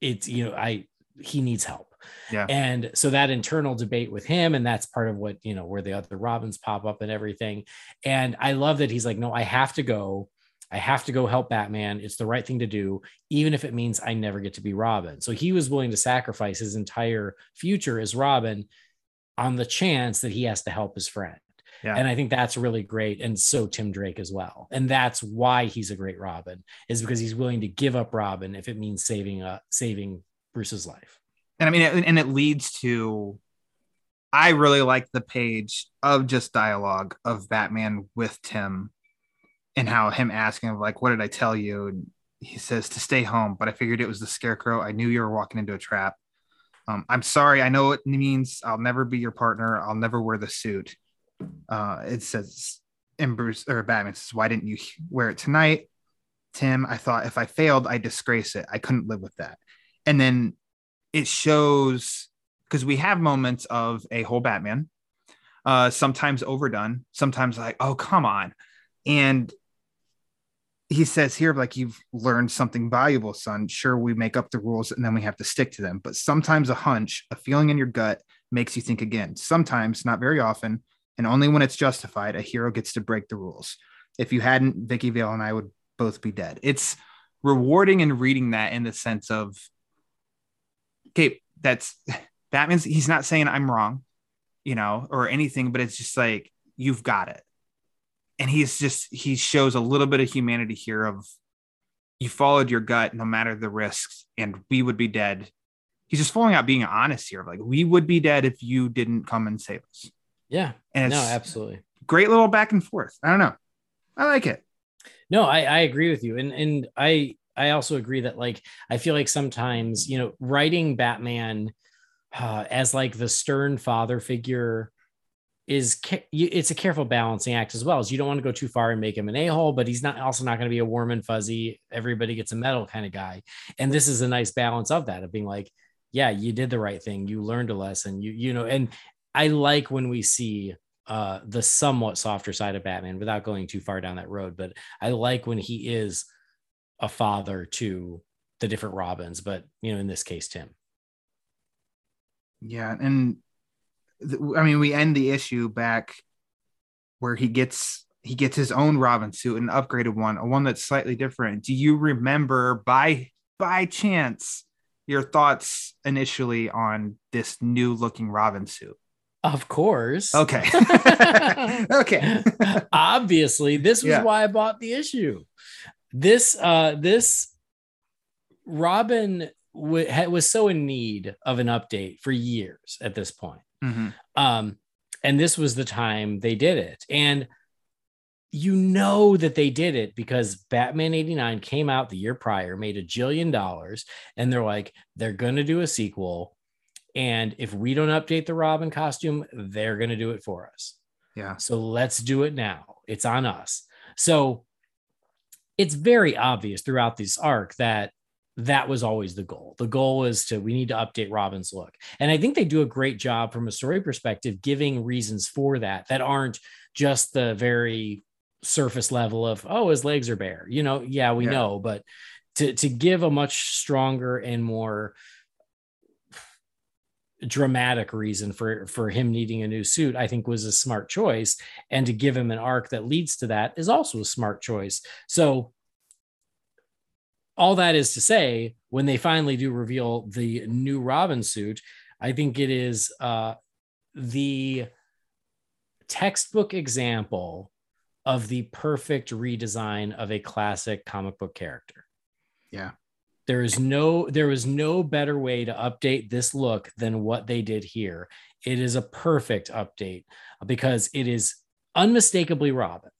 Speaker 2: it's, you know, I, he needs help.
Speaker 1: Yeah.
Speaker 2: And so that internal debate with him, and that's part of what, you know, where the other Robins pop up and everything. And I love that he's like, no, I have to go I have to go help Batman. It's the right thing to do, even if it means I never get to be Robin. So he was willing to sacrifice his entire future as Robin on the chance that he has to help his friend. Yeah. And I think that's really great. And so Tim Drake as well. And that's why he's a great Robin, is because he's willing to give up Robin if it means saving uh saving Bruce's life.
Speaker 1: And I mean, and it leads to I really like the page of just dialogue of Batman with Tim and how him asking like, what did I tell you? And he says to stay home, but I figured it was the scarecrow. I knew you were walking into a trap. Um, I'm sorry. I know it means I'll never be your partner. I'll never wear the suit. Uh, it says, and Bruce or Batman says, why didn't you wear it tonight? Tim, I thought if I failed, I'd disgrace it. I couldn't live with that. And then it shows because we have moments of a whole Batman, uh, sometimes overdone, sometimes like, oh, come on. And he says here, like, you've learned something valuable, son. Sure, we make up the rules and then we have to stick to them. But sometimes a hunch, a feeling in your gut makes you think again. Sometimes, not very often, and only when it's justified, a hero gets to break the rules. If you hadn't, Vicki Vale and I would both be dead. It's rewarding in reading that in the sense of, okay, that's that means he's not saying I'm wrong, you know, or anything, but it's just like, you've got it and he's just he shows a little bit of humanity here of you followed your gut no matter the risks and we would be dead. He's just falling out being honest here like we would be dead if you didn't come and save us.
Speaker 2: Yeah. And no absolutely.
Speaker 1: great little back and forth. I don't know. I like it.
Speaker 2: No i i agree with you. And and i I also agree that like I feel like sometimes you know writing Batman uh, as like the stern father figure is it's a careful balancing act as well as you don't want to go too far and make him an a-hole but he's not also not going to be a warm and fuzzy everybody gets a medal kind of guy. And this is a nice balance of that of being like yeah you did the right thing you learned a lesson you you know and i like when we see uh the somewhat softer side of batman without going too far down that road but i like when he is a father to the different robins but you know in this case tim.
Speaker 1: Yeah and I mean, we end the issue back where he gets he gets his own Robin suit, an upgraded one, a one that's slightly different. Do you remember by by chance your thoughts initially on this new looking Robin suit?
Speaker 2: Of course.
Speaker 1: Okay. okay.
Speaker 2: Obviously, this was yeah. why I bought the issue. This uh this Robin w- was so in need of an update for years at this point. Mm-hmm. Um, and this was the time they did it. And you know that they did it because Batman 89 came out the year prior, made a jillion dollars, and they're like, they're going to do a sequel. And if we don't update the Robin costume, they're going to do it for us.
Speaker 1: Yeah.
Speaker 2: So let's do it now. It's on us. So it's very obvious throughout this arc that that was always the goal. The goal is to we need to update Robin's look. And I think they do a great job from a story perspective giving reasons for that that aren't just the very surface level of oh his legs are bare. You know, yeah, we yeah. know, but to to give a much stronger and more dramatic reason for for him needing a new suit i think was a smart choice and to give him an arc that leads to that is also a smart choice so all that is to say, when they finally do reveal the new Robin suit, I think it is uh, the textbook example of the perfect redesign of a classic comic book character.
Speaker 1: Yeah.
Speaker 2: There is no there is no better way to update this look than what they did here. It is a perfect update because it is unmistakably Robin.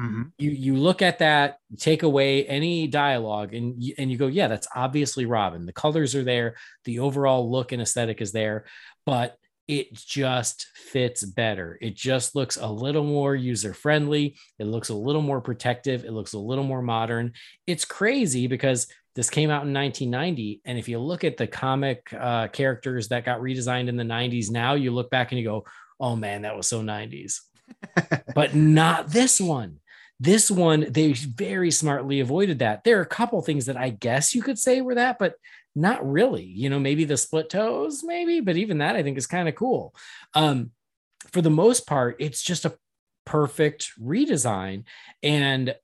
Speaker 2: Mm-hmm. You you look at that, take away any dialogue, and you, and you go, yeah, that's obviously Robin. The colors are there, the overall look and aesthetic is there, but it just fits better. It just looks a little more user friendly. It looks a little more protective. It looks a little more modern. It's crazy because this came out in 1990. And if you look at the comic uh, characters that got redesigned in the 90s, now you look back and you go, oh man, that was so 90s. but not this one. This one, they very smartly avoided that. There are a couple things that I guess you could say were that, but not really. You know, maybe the split toes, maybe, but even that I think is kind of cool. Um, for the most part, it's just a perfect redesign. And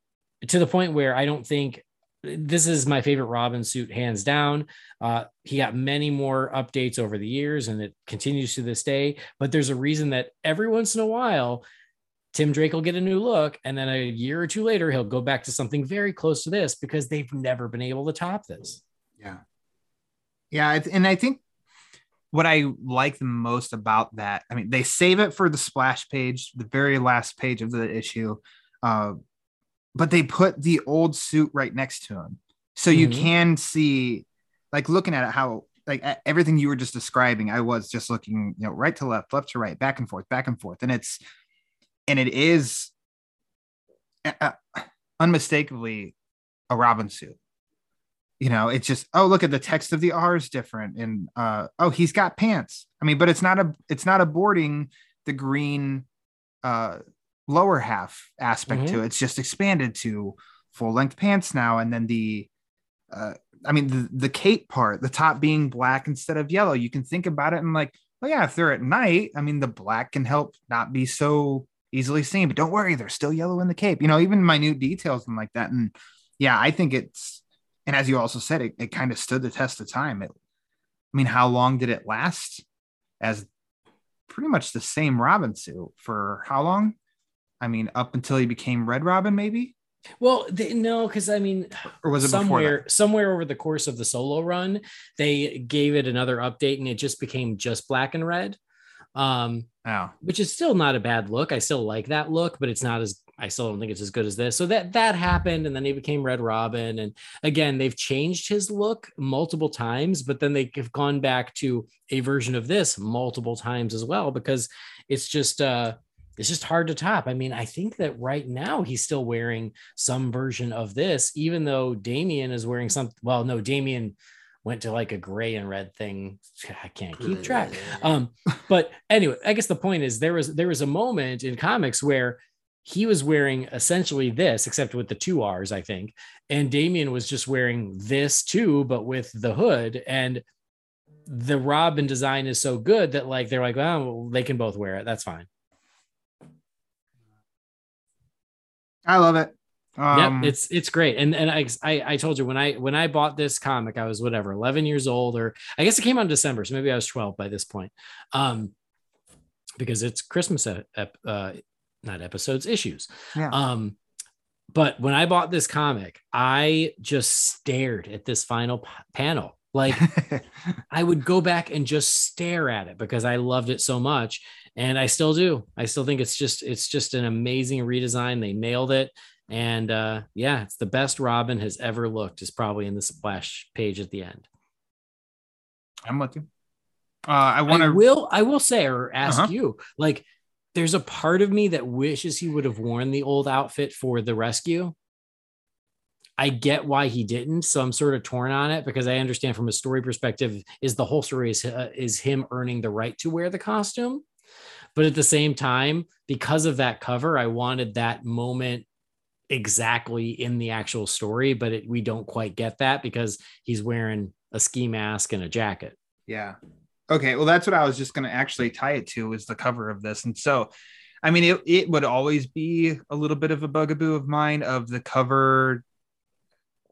Speaker 2: to the point where I don't think this is my favorite Robin suit, hands down. Uh, he got many more updates over the years, and it continues to this day. But there's a reason that every once in a while Tim Drake will get a new look, and then a year or two later, he'll go back to something very close to this because they've never been able to top this.
Speaker 1: Yeah. Yeah. And I think what I like the most about that, I mean, they save it for the splash page, the very last page of the issue, uh, but they put the old suit right next to him. So you mm-hmm. can see, like, looking at it, how like everything you were just describing, I was just looking, you know, right to left, left to right, back and forth, back and forth. And it's, and it is uh, unmistakably a Robin suit. You know, it's just oh look at the text of the R is different, and uh, oh he's got pants. I mean, but it's not a it's not aborting the green uh, lower half aspect mm-hmm. to it. It's just expanded to full length pants now, and then the uh, I mean the the cape part, the top being black instead of yellow. You can think about it and like, oh yeah, if they're at night, I mean the black can help not be so easily seen. But don't worry, they're still yellow in the cape. You know, even minute details and like that. And yeah, I think it's and as you also said, it, it kind of stood the test of time. It, I mean, how long did it last? As pretty much the same Robin suit for how long? I mean, up until he became Red Robin, maybe.
Speaker 2: Well, they, no, because I mean,
Speaker 1: or was it
Speaker 2: somewhere somewhere over the course of the solo run, they gave it another update and it just became just black and red. Um, which is still not a bad look. I still like that look, but it's not as I still don't think it's as good as this. So that that happened, and then he became Red Robin. And again, they've changed his look multiple times, but then they have gone back to a version of this multiple times as well because it's just uh it's just hard to top. I mean, I think that right now he's still wearing some version of this, even though Damian is wearing some. Well, no, Damian went to like a gray and red thing. I can't keep track. Um, but anyway, I guess the point is there was there was a moment in comics where he was wearing essentially this, except with the two R's, I think, and Damian was just wearing this too, but with the hood. And the Robin design is so good that like they're like, oh, well, they can both wear it. That's fine.
Speaker 1: I love it.
Speaker 2: Um, yeah, it's it's great. And and I, I I told you when I when I bought this comic, I was whatever 11 years old, or I guess it came out in December, so maybe I was 12 by this point. Um, because it's Christmas ep, uh, not episodes issues.
Speaker 1: Yeah.
Speaker 2: Um, but when I bought this comic, I just stared at this final p- panel. Like I would go back and just stare at it because I loved it so much, and I still do. I still think it's just it's just an amazing redesign. They nailed it and uh, yeah, it's the best Robin has ever looked, is probably in the splash page at the end.
Speaker 1: I'm with you. Uh, I want to
Speaker 2: will I will say or ask uh-huh. you like there's a part of me that wishes he would have worn the old outfit for the rescue. I get why he didn't, so I'm sort of torn on it because I understand from a story perspective is the whole story is uh, is him earning the right to wear the costume, but at the same time, because of that cover, I wanted that moment exactly in the actual story, but it, we don't quite get that because he's wearing a ski mask and a jacket.
Speaker 1: Yeah. Okay. Well, that's what I was just going to actually tie it to is the cover of this. And so, I mean, it, it would always be a little bit of a bugaboo of mine of the cover.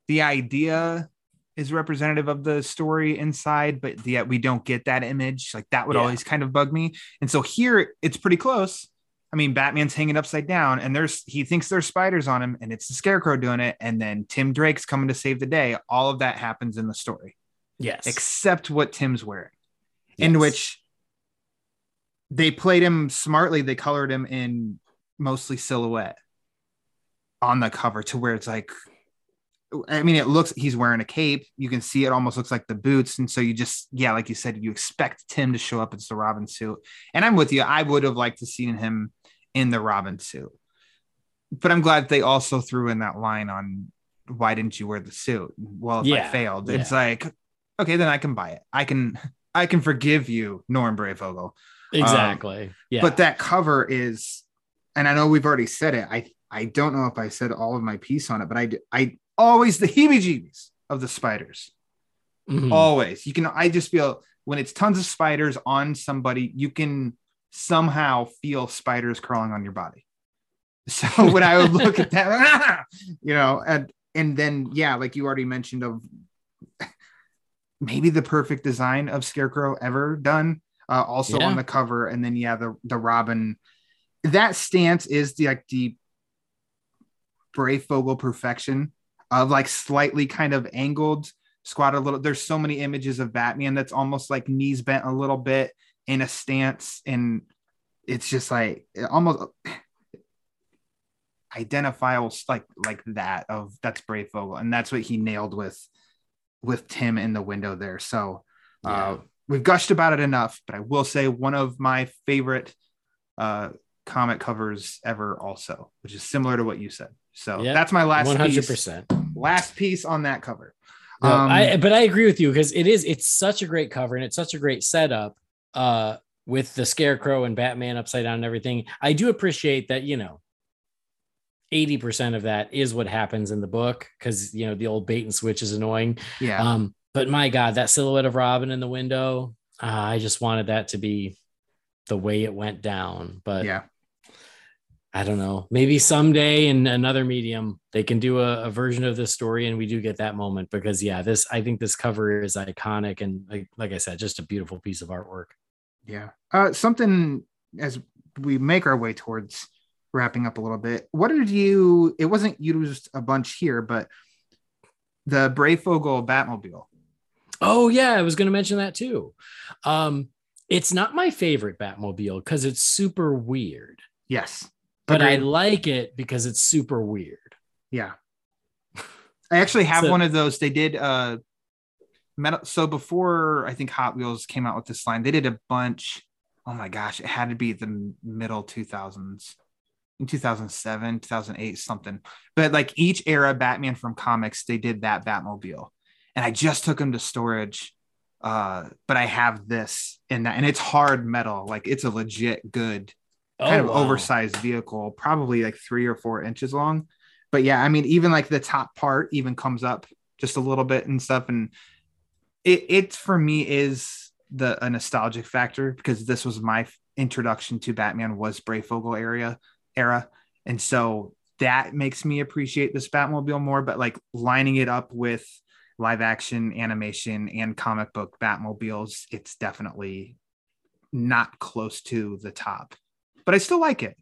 Speaker 1: The idea is representative of the story inside, but yet we don't get that image. Like that would yeah. always kind of bug me. And so here it's pretty close I mean, Batman's hanging upside down, and there's he thinks there's spiders on him, and it's the Scarecrow doing it, and then Tim Drake's coming to save the day. All of that happens in the story,
Speaker 2: yes,
Speaker 1: except what Tim's wearing, yes. in which they played him smartly. They colored him in mostly silhouette on the cover to where it's like I mean, it looks he's wearing a cape. You can see it almost looks like the boots. And so you just, yeah, like you said, you expect Tim to show up. It's the Robin suit. And I'm with you. I would have liked to seen him in the Robin suit. But I'm glad they also threw in that line on why didn't you wear the suit? Well, if yeah, I failed, yeah. it's like, okay, then I can buy it. I can I can forgive you, Norm Breyfogle.
Speaker 2: Exactly.
Speaker 1: Um, yeah. But that cover is, and I know we've already said it. I I don't know if I said all of my piece on it, but I I always the heebie-jeebies of the spiders. Mm-hmm. Always. You can I just feel when it's tons of spiders on somebody, you can somehow feel spiders crawling on your body. So when I would look at that, you know, and and then yeah, like you already mentioned of maybe the perfect design of Scarecrow ever done. Uh, also yeah. on the cover, and then yeah, the the Robin. That stance is the like the Breyfogle perfection of like slightly kind of angled squat a little. There's so many images of Batman that's almost like knees bent a little bit in a stance, and it's just like almost identifiable like like that of that's Breyfogle, and that's what he nailed with with Tim in the window there. So uh, yeah. uh, we've gushed about it enough, but I will say one of my favorite uh, comic covers ever, also, which is similar to what you said. So yep. that's my last 100%. Piece, last piece on that cover.
Speaker 2: No, um, I, but I agree with you because it is it's such a great cover and it's such a great setup. Uh, with the scarecrow and Batman upside down and everything. I do appreciate that, you know, 80% of that is what happens in the book because, you know, the old bait and switch is annoying.
Speaker 1: Yeah.
Speaker 2: Um, but my God, that silhouette of Robin in the window, uh, I just wanted that to be the way it went down. But
Speaker 1: yeah,
Speaker 2: I don't know. Maybe someday in another medium they can do a, a, version of this story, and we do get that moment because yeah, this I think this cover is iconic and like, like I said, just a beautiful piece of artwork.
Speaker 1: Yeah. Uh, something as we make our way towards wrapping up a little bit. What did you? It wasn't used a bunch here, but the Breyfogle Batmobile.
Speaker 2: Oh yeah, I was going to mention that too. Um, it's not my favorite Batmobile because it's super weird.
Speaker 1: Yes.
Speaker 2: but I like it because it's super weird.
Speaker 1: Yeah. I actually have
Speaker 2: So-
Speaker 1: one of those. They did uh metal so before I think Hot Wheels came out with this line, they did a bunch. Oh my gosh, it had to be the middle 2000s. In 2007, 2008, something. But like each era Batman from comics, they did that Batmobile. And I just took them to storage. Uh, but I have this in that, and it's hard metal, like it's a legit good kind of
Speaker 2: Oh, wow.
Speaker 1: oversized vehicle, probably like three or four inches long. But yeah, I mean, even like the top part even comes up just a little bit and stuff. And it, it for me is the a nostalgic factor because this was my introduction to Batman was Breyfogle area era. And so that makes me appreciate this Batmobile more. But like lining it up with live action animation and comic book Batmobiles, it's definitely not close to the top but I still like it.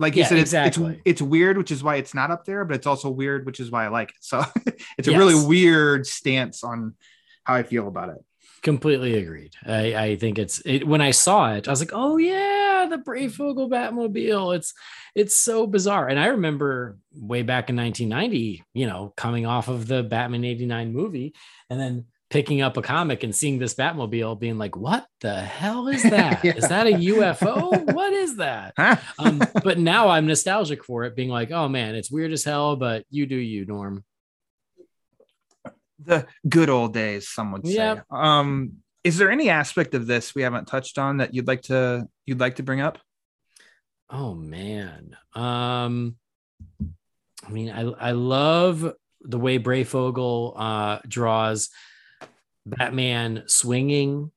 Speaker 1: Like you
Speaker 2: Yeah,
Speaker 1: said, it's,
Speaker 2: exactly.
Speaker 1: it's it's weird, which is why it's not up there, but it's also weird, which is why I like it. So it's a
Speaker 2: Yes.
Speaker 1: really weird stance on how I feel about it.
Speaker 2: Completely agreed. I, I think it's it, when I saw it, I was like, oh yeah, the Breyfogle Batmobile. It's it's so bizarre. And I remember way back in 1990, you know, coming off of the Batman 89 movie and then picking up a comic and seeing this Batmobile being like, what the hell is that? Is
Speaker 1: Yeah.
Speaker 2: that a UFO? what is that?
Speaker 1: Huh?
Speaker 2: Um, but now I'm nostalgic for it, being like, oh man, it's weird as hell, but you do you, Norm.
Speaker 1: The good old days, some would say.
Speaker 2: Yep.
Speaker 1: Um, is there any aspect of this we haven't touched on that you'd like to you'd like to bring up?
Speaker 2: Oh man. Um I mean I I love the way Breyfogle uh draws Batman swinging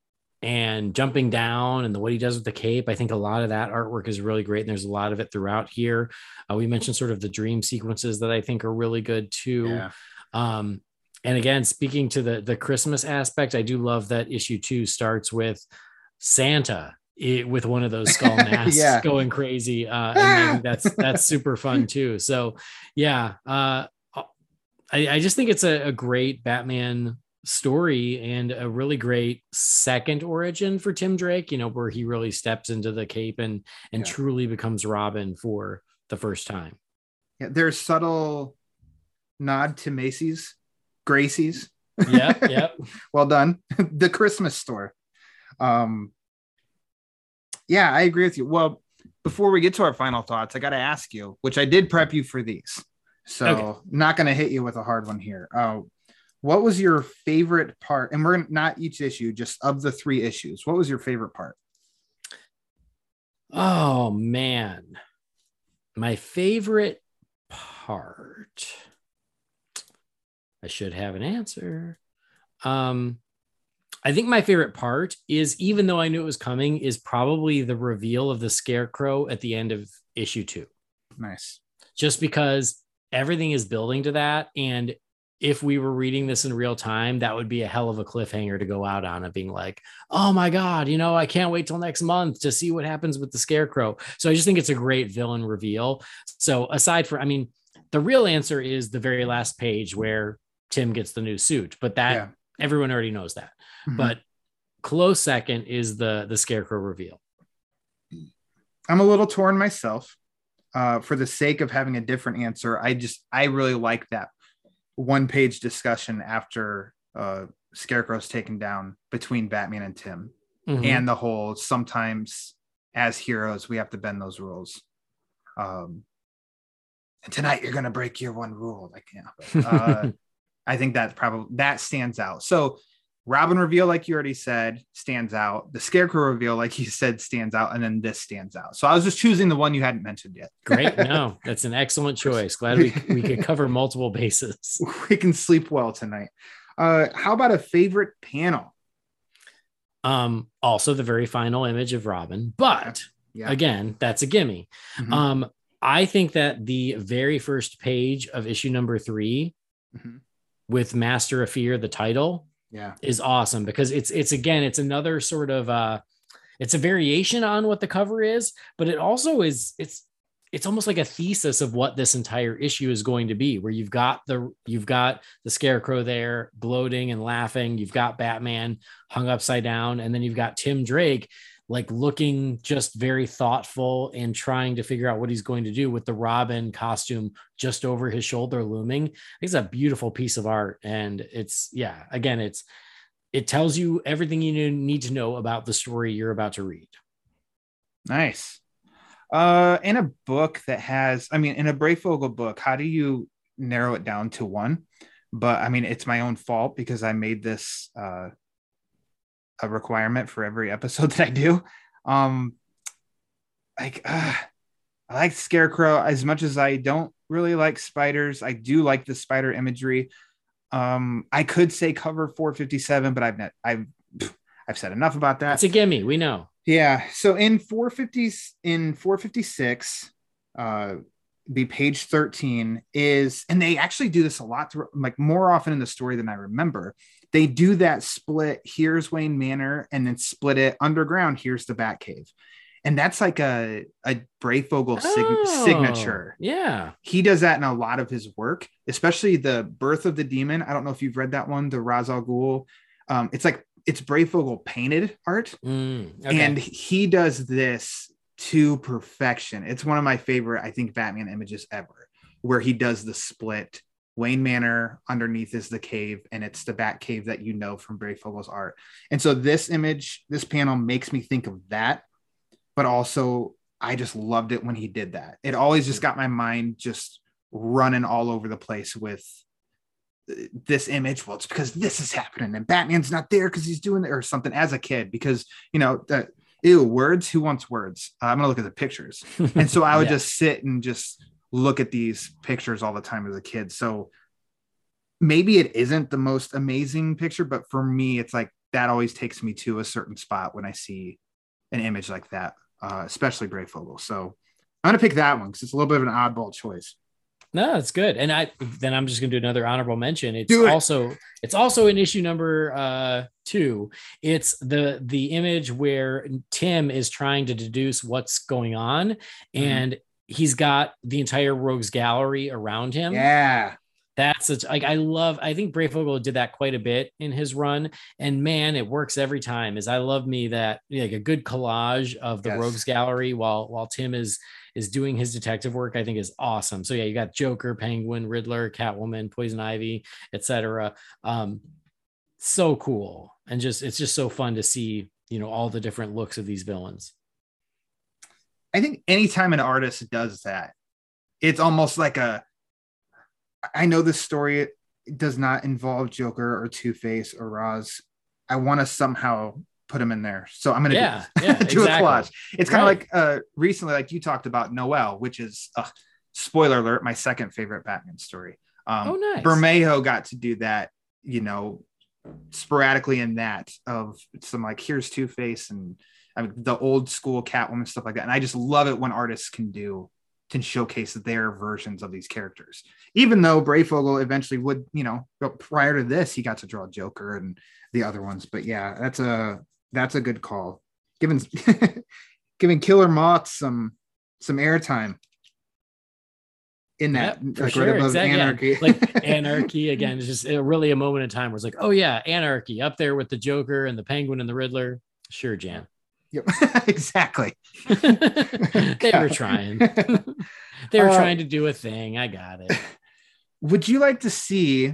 Speaker 2: and jumping down and the what he does with the cape. I think a lot of that artwork is really great and there's a lot of it throughout here. Uh, we mentioned sort of the dream sequences that I think are really good too. Yeah. Um, and again, speaking to the the Christmas aspect, I do love that issue two starts with Santa i- with one of those skull masks
Speaker 1: Yeah.
Speaker 2: going crazy. Uh, and that's that's super fun too. So yeah, uh, I, I just think it's a, a great Batman story and a really great second origin for Tim Drake. You know, where he really steps into the cape and and
Speaker 1: Yeah.
Speaker 2: truly becomes Robin for the first time.
Speaker 1: Yeah, there's subtle nod to Macy's, Gracie's.
Speaker 2: Yeah, yeah.
Speaker 1: well done the christmas store um yeah i agree with you well before we get to our final thoughts i got to ask you which i did prep you for these so
Speaker 2: Okay.
Speaker 1: not going to hit you with a hard one here uh what was your favorite part and we're not each issue just of the three issues what was your favorite part
Speaker 2: Oh man. My favorite part. I should have an answer. Um I think my favorite part is even though I knew it was coming is probably the reveal of the scarecrow at the end of issue 2.
Speaker 1: nice
Speaker 2: Just because everything is building to that and if we were reading this in real time, that would be a hell of a cliffhanger to go out on of being like, oh my God, you know, I can't wait till next month to see what happens with the scarecrow. So I just think it's a great villain reveal. So aside from, I mean, the real answer is the very last page where Tim gets the new suit, but that
Speaker 1: Yeah.
Speaker 2: everyone already knows that.
Speaker 1: Mhm.
Speaker 2: But close second is the the scarecrow reveal.
Speaker 1: I'm a little torn myself. Uh, for the sake of having a different answer, I just I really like that one page discussion after uh, Scarecrow's taken down between Batman and Tim,
Speaker 2: Mhm.
Speaker 1: and the whole sometimes as heroes we have to bend those rules. Um, and tonight you're gonna break your one rule. I can't. Uh, I think that probably that stands out. So Robin reveal, like you already said, stands out. The Scarecrow reveal, like you said, stands out, and then this stands out. So I was just choosing the one you hadn't mentioned yet.
Speaker 2: Great. No, that's an excellent choice. Glad we, we could cover multiple bases.
Speaker 1: we can sleep well tonight. Uh, how about a favorite panel?
Speaker 2: Um, also the very final image of Robin, but
Speaker 1: Yeah.
Speaker 2: again, that's a gimme.
Speaker 1: Mhm.
Speaker 2: Um, I think that the very first page of issue number 3
Speaker 1: Mhm.
Speaker 2: With Master of Fear, the title,
Speaker 1: Yeah.
Speaker 2: is awesome because it's it's again, it's another sort of uh it's a variation on what the cover is, but it also is it's it's almost like a thesis of what this entire issue is going to be where you've got the you've got the scarecrow there gloating and laughing you've got batman hung upside down and then you've got tim drake like looking just very thoughtful and trying to figure out what he's going to do with the Robin costume just over his shoulder looming. It's a beautiful piece of art. And it's, yeah, again, it's, it tells you everything you need to know about the story you're about to read.
Speaker 1: Nice. Uh, in a book that has, I mean, in a Breyfogle book, how do you narrow it down to one? But I mean, it's my own fault because I made this uh, a requirement for every episode that I do. Um, like, uh, I like Scarecrow as much as I don't really like spiders. I do like the spider imagery. Um, I could say cover 457, but I've not, I've I've said enough about that.
Speaker 2: It's a gimme. We know.
Speaker 1: Yeah. So in 450s in 456, uh, the page 13 is, and they actually do this a lot, to, like more often in the story than I remember. They do that split. Here's Wayne Manor, and then split it underground. Here's the Batcave, and that's like a a Breyfogle sig-
Speaker 2: Oh,
Speaker 1: signature.
Speaker 2: Yeah.
Speaker 1: He does that in a lot of his work, especially the Birth of the Demon. I don't know if you've read that one, the Ra's al Ghul. Um, it's like it's Breyfogle painted art,
Speaker 2: Mm, okay.
Speaker 1: and he does this to perfection. It's one of my favorite, I think, Batman images ever, where he does the split. Wayne Manor underneath is the cave, and it's the Bat Cave that you know from Breyfogle's art. And so this image, this panel makes me think of that, but also I just loved it when he did that. It always just got my mind just running all over the place with uh, this image. Well, it's because this is happening, and Batman's not there because he's doing it or something as a kid. Because you know that ew words. Who wants words? Uh, I'm gonna look at the pictures, and so I would
Speaker 2: Yeah.
Speaker 1: just sit and just look at these pictures all the time as a kid. So maybe it isn't the most amazing picture, but for me, it's like that always takes me to a certain spot when I see an image like that, uh, especially Breyfogle. So I'm gonna pick that one because it's a little bit of an oddball choice.
Speaker 2: No, it's good. And I then I'm just gonna do another honorable mention. It's
Speaker 1: it.
Speaker 2: also it's also in issue number uh two. It's the the image where Tim is trying to deduce what's going on,
Speaker 1: Mm-hmm.
Speaker 2: and he's got the entire rogues gallery around him.
Speaker 1: Yeah,
Speaker 2: That's such like I love. I think Breyfogle did that quite a bit in his run, and man, it works every time. Is I love me that like a good collage of the
Speaker 1: Yes.
Speaker 2: rogues gallery while while Tim is is doing his detective work. I think is awesome. So yeah, you got Joker, Penguin, Riddler, Catwoman, Poison Ivy, etc. Um, so cool, and just it's just so fun to see you know all the different looks of these villains.
Speaker 1: I think anytime an artist does that, it's almost like a. I know this story does not involve Joker or Two Face or Ra's. I want to somehow put him in there, so I'm gonna do
Speaker 2: Yeah,
Speaker 1: this.
Speaker 2: yeah,
Speaker 1: do
Speaker 2: exactly.
Speaker 1: a collage. It's kind of
Speaker 2: Right.
Speaker 1: like uh, recently, like you talked about Noel, which is uh, spoiler alert, my second favorite Batman story. Um,
Speaker 2: Oh, nice.
Speaker 1: Bermejo got to do that, you know, sporadically in that of some like here's Two Face and I mean, the old school Catwoman stuff like that. And I just love it when artists can do can showcase their versions of these characters. Even though Breyfogle eventually would, you know, but prior to this, he got to draw Joker and the other ones. But yeah, that's a that's a good call. Giving giving Killer Moth some some airtime in that
Speaker 2: Yeah, for
Speaker 1: like
Speaker 2: sure,
Speaker 1: right above
Speaker 2: exactly, yeah.
Speaker 1: anarchy.
Speaker 2: like anarchy again is just really a moment in time where it's like oh yeah anarchy up there with the joker and the penguin and the riddler sure jan
Speaker 1: Yep, exactly.
Speaker 2: they were trying they were
Speaker 1: Uh,
Speaker 2: trying to do a thing i got it
Speaker 1: Would you like to see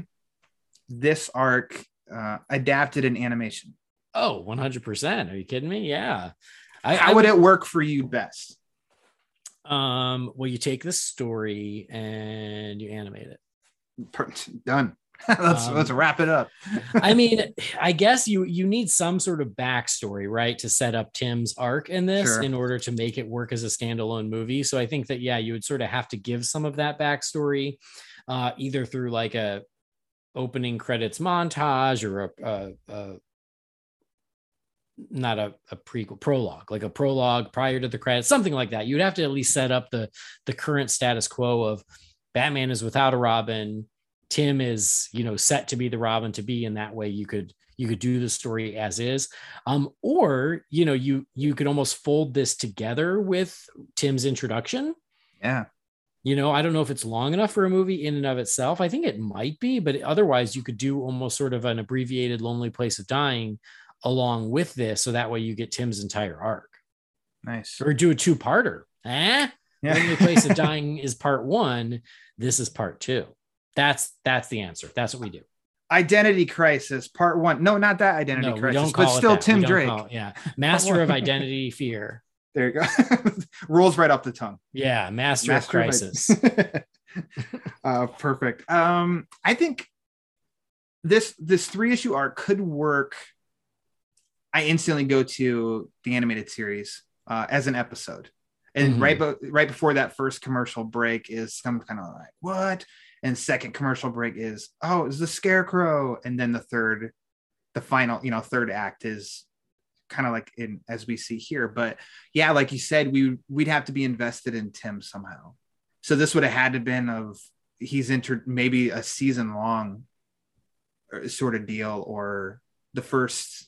Speaker 1: this arc uh, adapted in animation?
Speaker 2: oh 100% are you kidding me yeah i,
Speaker 1: How
Speaker 2: I
Speaker 1: would it work for you best?
Speaker 2: um well you take this story and you animate it
Speaker 1: Per- Done. let's
Speaker 2: Um,
Speaker 1: let's wrap it up.
Speaker 2: I mean, I guess you you need some sort of backstory, right, to set up Tim's arc in this
Speaker 1: Sure.
Speaker 2: in order to make it work as a standalone movie. So I think that yeah, you would sort of have to give some of that backstory, uh, either through like a opening credits montage or a, a, a not a, a prequel prologue, like a prologue prior to the credits, something like that. You'd have to at least set up the the current status quo of Batman is without a Robin. Tim is, you know, set to be the Robin to be, and that way you could you could do the story as is. Um, or you know, you you could almost fold this together with Tim's introduction.
Speaker 1: Yeah.
Speaker 2: You know, I don't know if it's long enough for a movie in and of itself. I think it might be, but otherwise you could do almost sort of an abbreviated Lonely Place of Dying along with this, so that way you get Tim's entire arc,
Speaker 1: Nice.
Speaker 2: or do a two-parter. Eh?
Speaker 1: Yeah.
Speaker 2: Lonely Place of Dying is part one. This is part two. That's that's the answer. That's what we do.
Speaker 1: Identity Crisis Part One. No, not that Identity
Speaker 2: No,
Speaker 1: Crisis,
Speaker 2: don't
Speaker 1: but still
Speaker 2: that.
Speaker 1: Tim Drake.
Speaker 2: it- yeah, Master of Identity Fear.
Speaker 1: There you go. Rolls right off the tongue.
Speaker 2: Yeah, Master, of
Speaker 1: Master
Speaker 2: Crisis.
Speaker 1: uh, perfect. Um, I think this this three issue arc could work. I instantly go to the animated series uh, as an episode, and
Speaker 2: Mhm.
Speaker 1: right be- right before that first commercial break is some kind of like what, and second commercial break is oh it's the Scarecrow, and then the third, the final you know third act is kind of like in as we see here. But yeah like you said we we'd have to be invested in tim somehow. So this would have had to been of he's entered maybe a season long uh, sort of deal or the first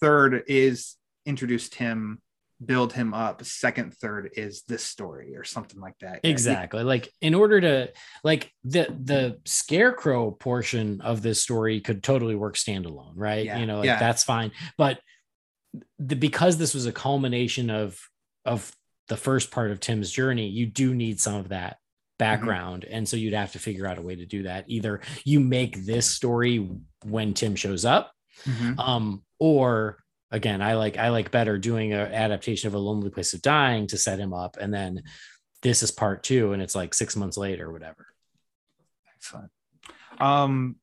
Speaker 1: third is introduced him build him up second third is this story or something like that.
Speaker 2: Exactly. Like in order to like the the scarecrow portion of this story could totally work standalone right?
Speaker 1: Yeah,
Speaker 2: you know like
Speaker 1: yeah.
Speaker 2: that's fine. But the, because this was a culmination of of the first part of tim's journey you do need some of that background. And so you'd have to figure out a way to do that. Either you make this story when tim shows up
Speaker 1: Mhm.
Speaker 2: um or again i like i like better doing an adaptation of a lonely place of dying to set him up and then this is part two and it's like six months later or whatever.
Speaker 1: Excellent. Um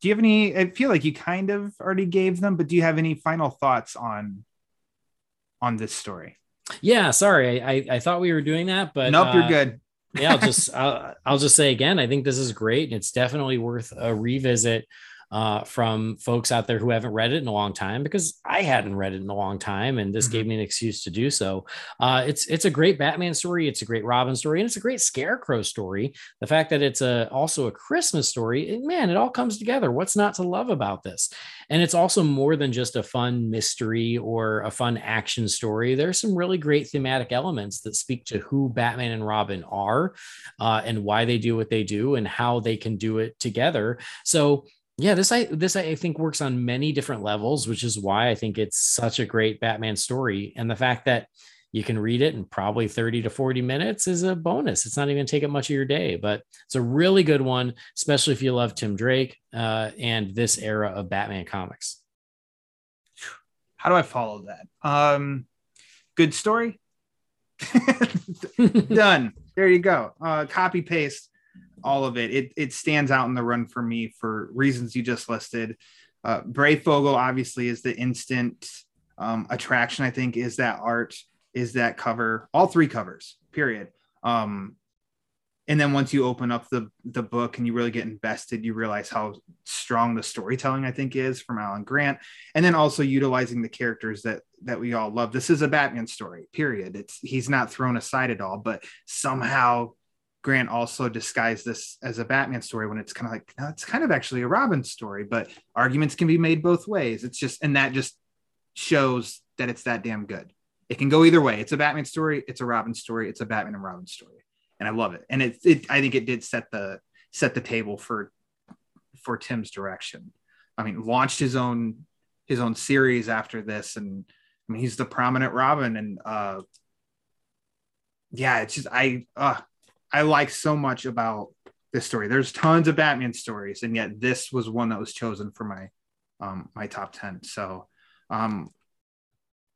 Speaker 1: do you have any i feel like you kind of already gave them but do you have any final thoughts on on this story?
Speaker 2: Yeah sorry i i, I thought we were doing that but
Speaker 1: nope you're
Speaker 2: uh,
Speaker 1: good.
Speaker 2: yeah i'll just I'll, I'll just say again i think this is great and it's definitely worth a revisit uh, from folks out there who haven't read it in a long time because I hadn't read it in a long time, and this
Speaker 1: Mhm.
Speaker 2: gave me an excuse to do so. Uh, it's it's a great Batman story, it's a great Robin story, and it's a great Scarecrow story. The fact that it's a also a Christmas story, it- man, it all comes together. What's not to love about this? And it's also more than just a fun mystery or a fun action story. There's some really great thematic elements that speak to who Batman and Robin are, uh, and why they do what they do, and how they can do it together. So yeah this i this i think works on many different levels which is why i think it's such a great batman story. And the fact that you can read it in probably 30 to 40 minutes is a bonus. It's not even take up much of your day but it's a really good one especially if you love tim drake uh, and this era of batman comics.
Speaker 1: How do i follow that? Um good story? Done. There you go. Uh copy paste all of it. It it stands out in the run for me for reasons you just listed. Uh fogel obviously is the instant um attraction i think is that art is that cover all three covers period. Um and then once you open up the the book and you really get invested you realize how strong the storytelling i think is from alan grant. And then also utilizing the characters that that we all love. This is a batman story period. It's he's not thrown aside at all but somehow grant also disguised this as a batman story when it's kind of like no, it's kind of actually a robin story but arguments can be made both ways. It's just and that just shows that it's that damn good. It can go either way. It's a batman story it's a robin story it's a batman and robin story and i love it. And it, it i think it did set the set the table for for tim's direction. I mean launched his own his own series after this and i mean he's the prominent robin and uh yeah it's just i uh i like so much about this story. There's tons of batman stories and yet this was one that was chosen for my um my top 10 so um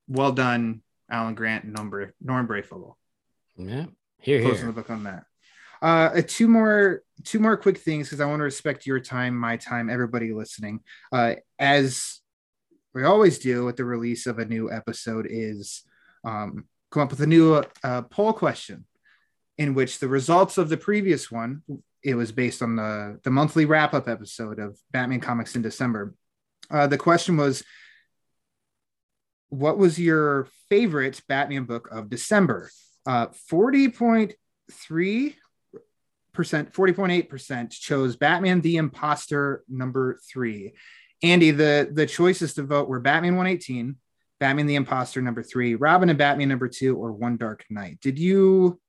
Speaker 1: well done alan grant and norm, norm breyfogle
Speaker 2: yeah here
Speaker 1: closing
Speaker 2: here
Speaker 1: the book on that. Uh two more two more quick things because i want to respect your time my time everybody listening. Uh as we always do with the release of a new episode is um come up with a new uh, poll question in which the results of the previous one it was based on the the monthly wrap up episode of batman comics in december. Uh, the question was what was your favorite batman book of december? Uh 40.3 percent 40.8 percent chose batman the imposter number three. Andy the the choices to vote were batman 118 batman the imposter number three robin and batman number two or one dark knight. Did you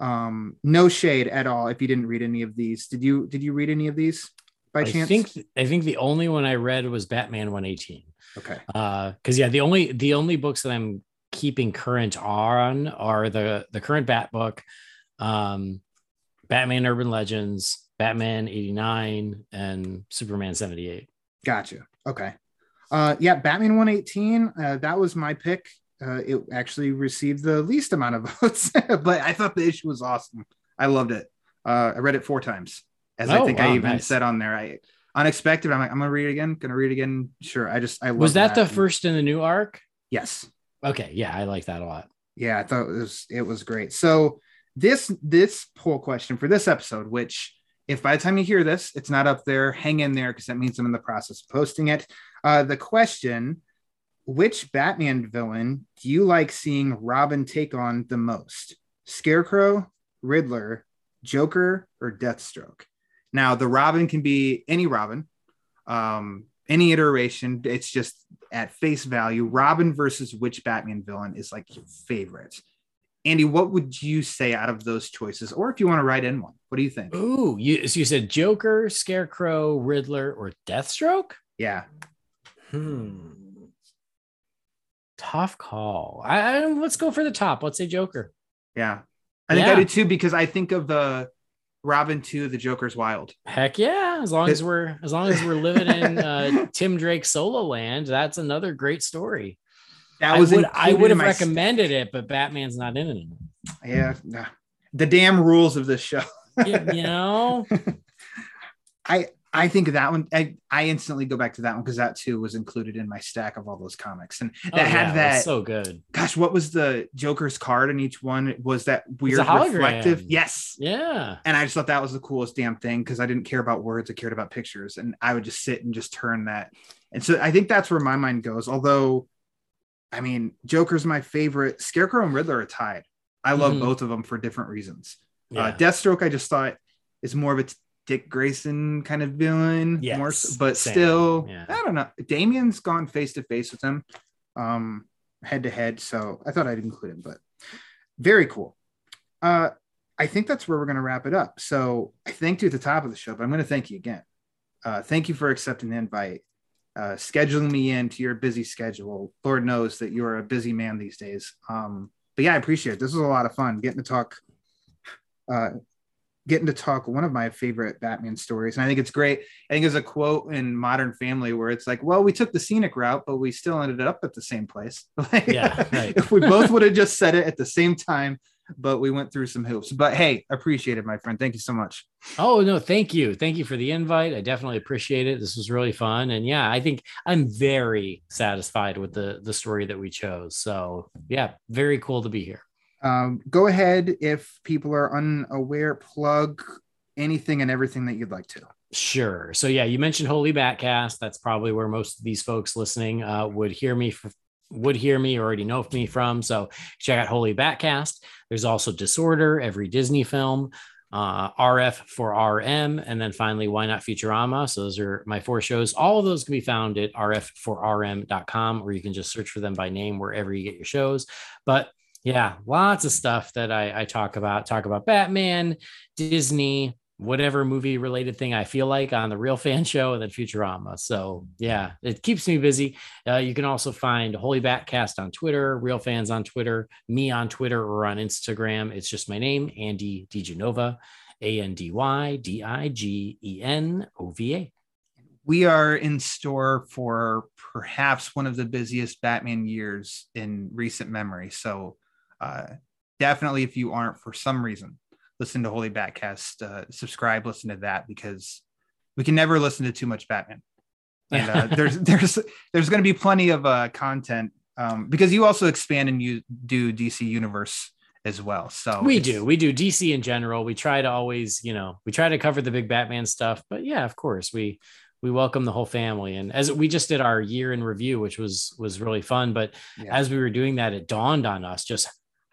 Speaker 1: um no shade at all if you didn't read any of these did you did you read any of these by
Speaker 2: I
Speaker 1: chance?
Speaker 2: think I think the only one I read was Batman 118.
Speaker 1: okay.
Speaker 2: Uh, because yeah, the only the only books that I'm keeping current on are the the current Bat book, um, Batman Urban Legends, Batman 89, and Superman 78.
Speaker 1: Gotcha. Okay. Uh, yeah, Batman 118. Uh, that was my pick. Uh, it actually received the least amount of votes, but I thought the issue was awesome. I loved it. Uh, I read it four times, as I
Speaker 2: Oh,
Speaker 1: think I even
Speaker 2: nice.
Speaker 1: said on there. I unexpected. I'm like, I'm gonna read it again. Gonna read it again. Sure. I just I
Speaker 2: Was
Speaker 1: love
Speaker 2: that the first in the new arc?
Speaker 1: Yes.
Speaker 2: Okay, yeah, I like that a lot.
Speaker 1: Yeah, I thought it was it was great. So this this poll question for this episode, which if by the time you hear this, it's not up there, hang in there because that means I'm in the process of posting it. Uh, the question: Which Batman villain do you like seeing Robin take on the most? Scarecrow, Riddler, Joker, or Deathstroke? Now, the Robin can be any Robin, um, any iteration. It's just at face value. Robin versus which Batman villain is like your favorite? Andy, what would you say out of those choices? Or if you want to write in one, what do you think?
Speaker 2: Ooh, you so you said Joker, Scarecrow, Riddler, or Deathstroke?
Speaker 1: Yeah.
Speaker 2: Hmm. Tough call. I, I let's go for the top. Let's say Joker.
Speaker 1: Yeah. I think I do too because I think of the Robin 2, the Joker's Wild.
Speaker 2: Heck yeah! As long as we're as long as we're living in uh, Tim Drake solo land, that's another great story.
Speaker 1: That
Speaker 2: I
Speaker 1: was
Speaker 2: would I would have recommended it, but Batman's not in it. Anymore.
Speaker 1: Yeah. nah. The damn rules of this show.
Speaker 2: You, you know,
Speaker 1: I I think that one I, I instantly go back to that one because that too was included in my stack of all those comics. And that
Speaker 2: Oh,
Speaker 1: had
Speaker 2: yeah,
Speaker 1: that
Speaker 2: so good.
Speaker 1: gosh, what was the Joker's card in each one? Was that weird reflective? Yes.
Speaker 2: Yeah,
Speaker 1: And I just thought that was the coolest damn thing because I didn't care about words, I cared about pictures. And I would just sit and just turn that. And so I think that's where my mind goes. Although, I mean, Joker's my favorite. Scarecrow and Riddler are tied. I love
Speaker 2: Mhm.
Speaker 1: both of them for different reasons.
Speaker 2: yeah.
Speaker 1: Uh, Deathstroke, I just thought is more of a Dick Grayson kind of villain.
Speaker 2: Yes,
Speaker 1: more, so- but
Speaker 2: same,
Speaker 1: still,
Speaker 2: yeah.
Speaker 1: I don't know. Damian's gone face to face with him, um, head to head. So I thought I'd include him, but very cool. Uh, I think that's where we're going to wrap it up. So I thanked you at the top of the show, but I'm going to thank you again. Uh, thank you for accepting the invite, uh, scheduling me into your busy schedule. Lord knows that you're a busy man these days. Um, but yeah, I appreciate it. This was a lot of fun getting to talk, uh, getting to talk one of my favorite Batman stories. And I think it's great. I think there's a quote in Modern Family where it's like, well, we took the scenic route, but we still ended up at the same place. Like,
Speaker 2: Yeah, right.
Speaker 1: if we both would have just said it at the same time, but we went through some hoops. But hey, appreciate it, my friend. Thank you so much.
Speaker 2: Oh no, thank you. Thank you for the invite. I definitely appreciate it. This was really fun. And yeah, I think I'm very satisfied with the the story that we chose. So yeah, very cool to be here.
Speaker 1: Um, go ahead if people are unaware, plug anything and everything that you'd like to.
Speaker 2: Sure. So yeah, you mentioned Holy Batcast. That's probably where most of these folks listening uh, would hear me f- would hear me or already know me from. So check out Holy Batcast. There's also Disorder, every Disney film, uh, RF for RM, and then finally Why Not Futurama. So those are my four shows. All of those can be found at rf4rm.com, or you can just search for them by name wherever you get your shows. But yeah, lots of stuff that I, I talk about. Talk about Batman, Disney, whatever movie related thing I feel like on the Real Fan Show and then Futurama. So yeah, it keeps me busy. Uh, you can also find Holy Batcast on Twitter, Real Fans on Twitter, me on Twitter or on Instagram. It's just my name, Andy DiGenova, A N D Y D I G E N O V A.
Speaker 1: We are in store for perhaps one of the busiest Batman years in recent memory. So, uh, definitely, if you aren't for some reason, listen to Holy Batcast, uh, subscribe, listen to that because we can never listen to too much Batman. And uh, there's there's there's going to be plenty of uh, content um, because you also expand and you do DC Universe as well. So
Speaker 2: we do we do dc in general we try to always you know we try to cover the big batman stuff but yeah of course we we welcome the whole family and as we just did our year in review which was was really fun but
Speaker 1: Yeah.
Speaker 2: as we were doing that it dawned on us just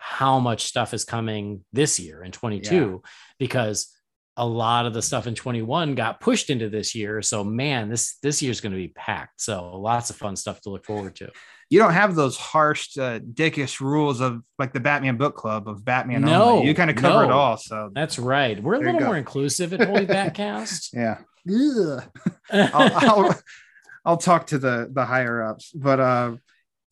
Speaker 2: how much stuff is coming this year in 22 because a lot of the stuff in 21 got pushed into this year so man this this year's going to be packed so lots of fun stuff to look forward to
Speaker 1: you don't have those harsh, uh, dickish rules of like the Batman book club of Batman.
Speaker 2: No,
Speaker 1: only. you kind of cover it all. So
Speaker 2: that's right we're a
Speaker 1: There you
Speaker 2: little more inclusive at holy batcast
Speaker 1: yeah. I'll, I'll, I'll talk to the the higher ups. But uh,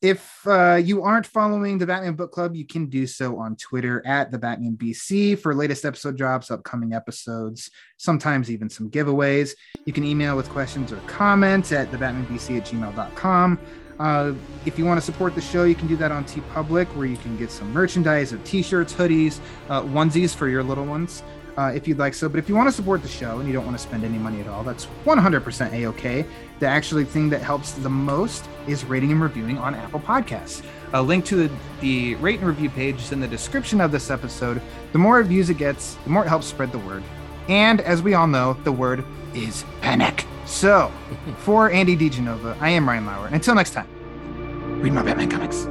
Speaker 1: if uh, you aren't following the Batman Book Club, you can do so on Twitter at the Batman BC for latest episode drops, upcoming episodes, sometimes even some giveaways. You can email with questions or comments at thebatmanbc at gmail.com. Uh, if you want to support the show, you can do that on TeePublic, where you can get some merchandise of t-shirts, hoodies, uh, onesies for your little ones uh, if you'd like so. But if you want to support the show and you don't want to spend any money at all, that's 100% a okay. The actually thing that helps the most is rating and reviewing on Apple Podcasts. A link to the, the rate and review page is in the description of this episode. The more reviews it gets, the more it helps spread the word. And as we all know, the word is panic. So, for Andy DiGenova, I am Ryan Lauer. Until next time, read more Batman comics.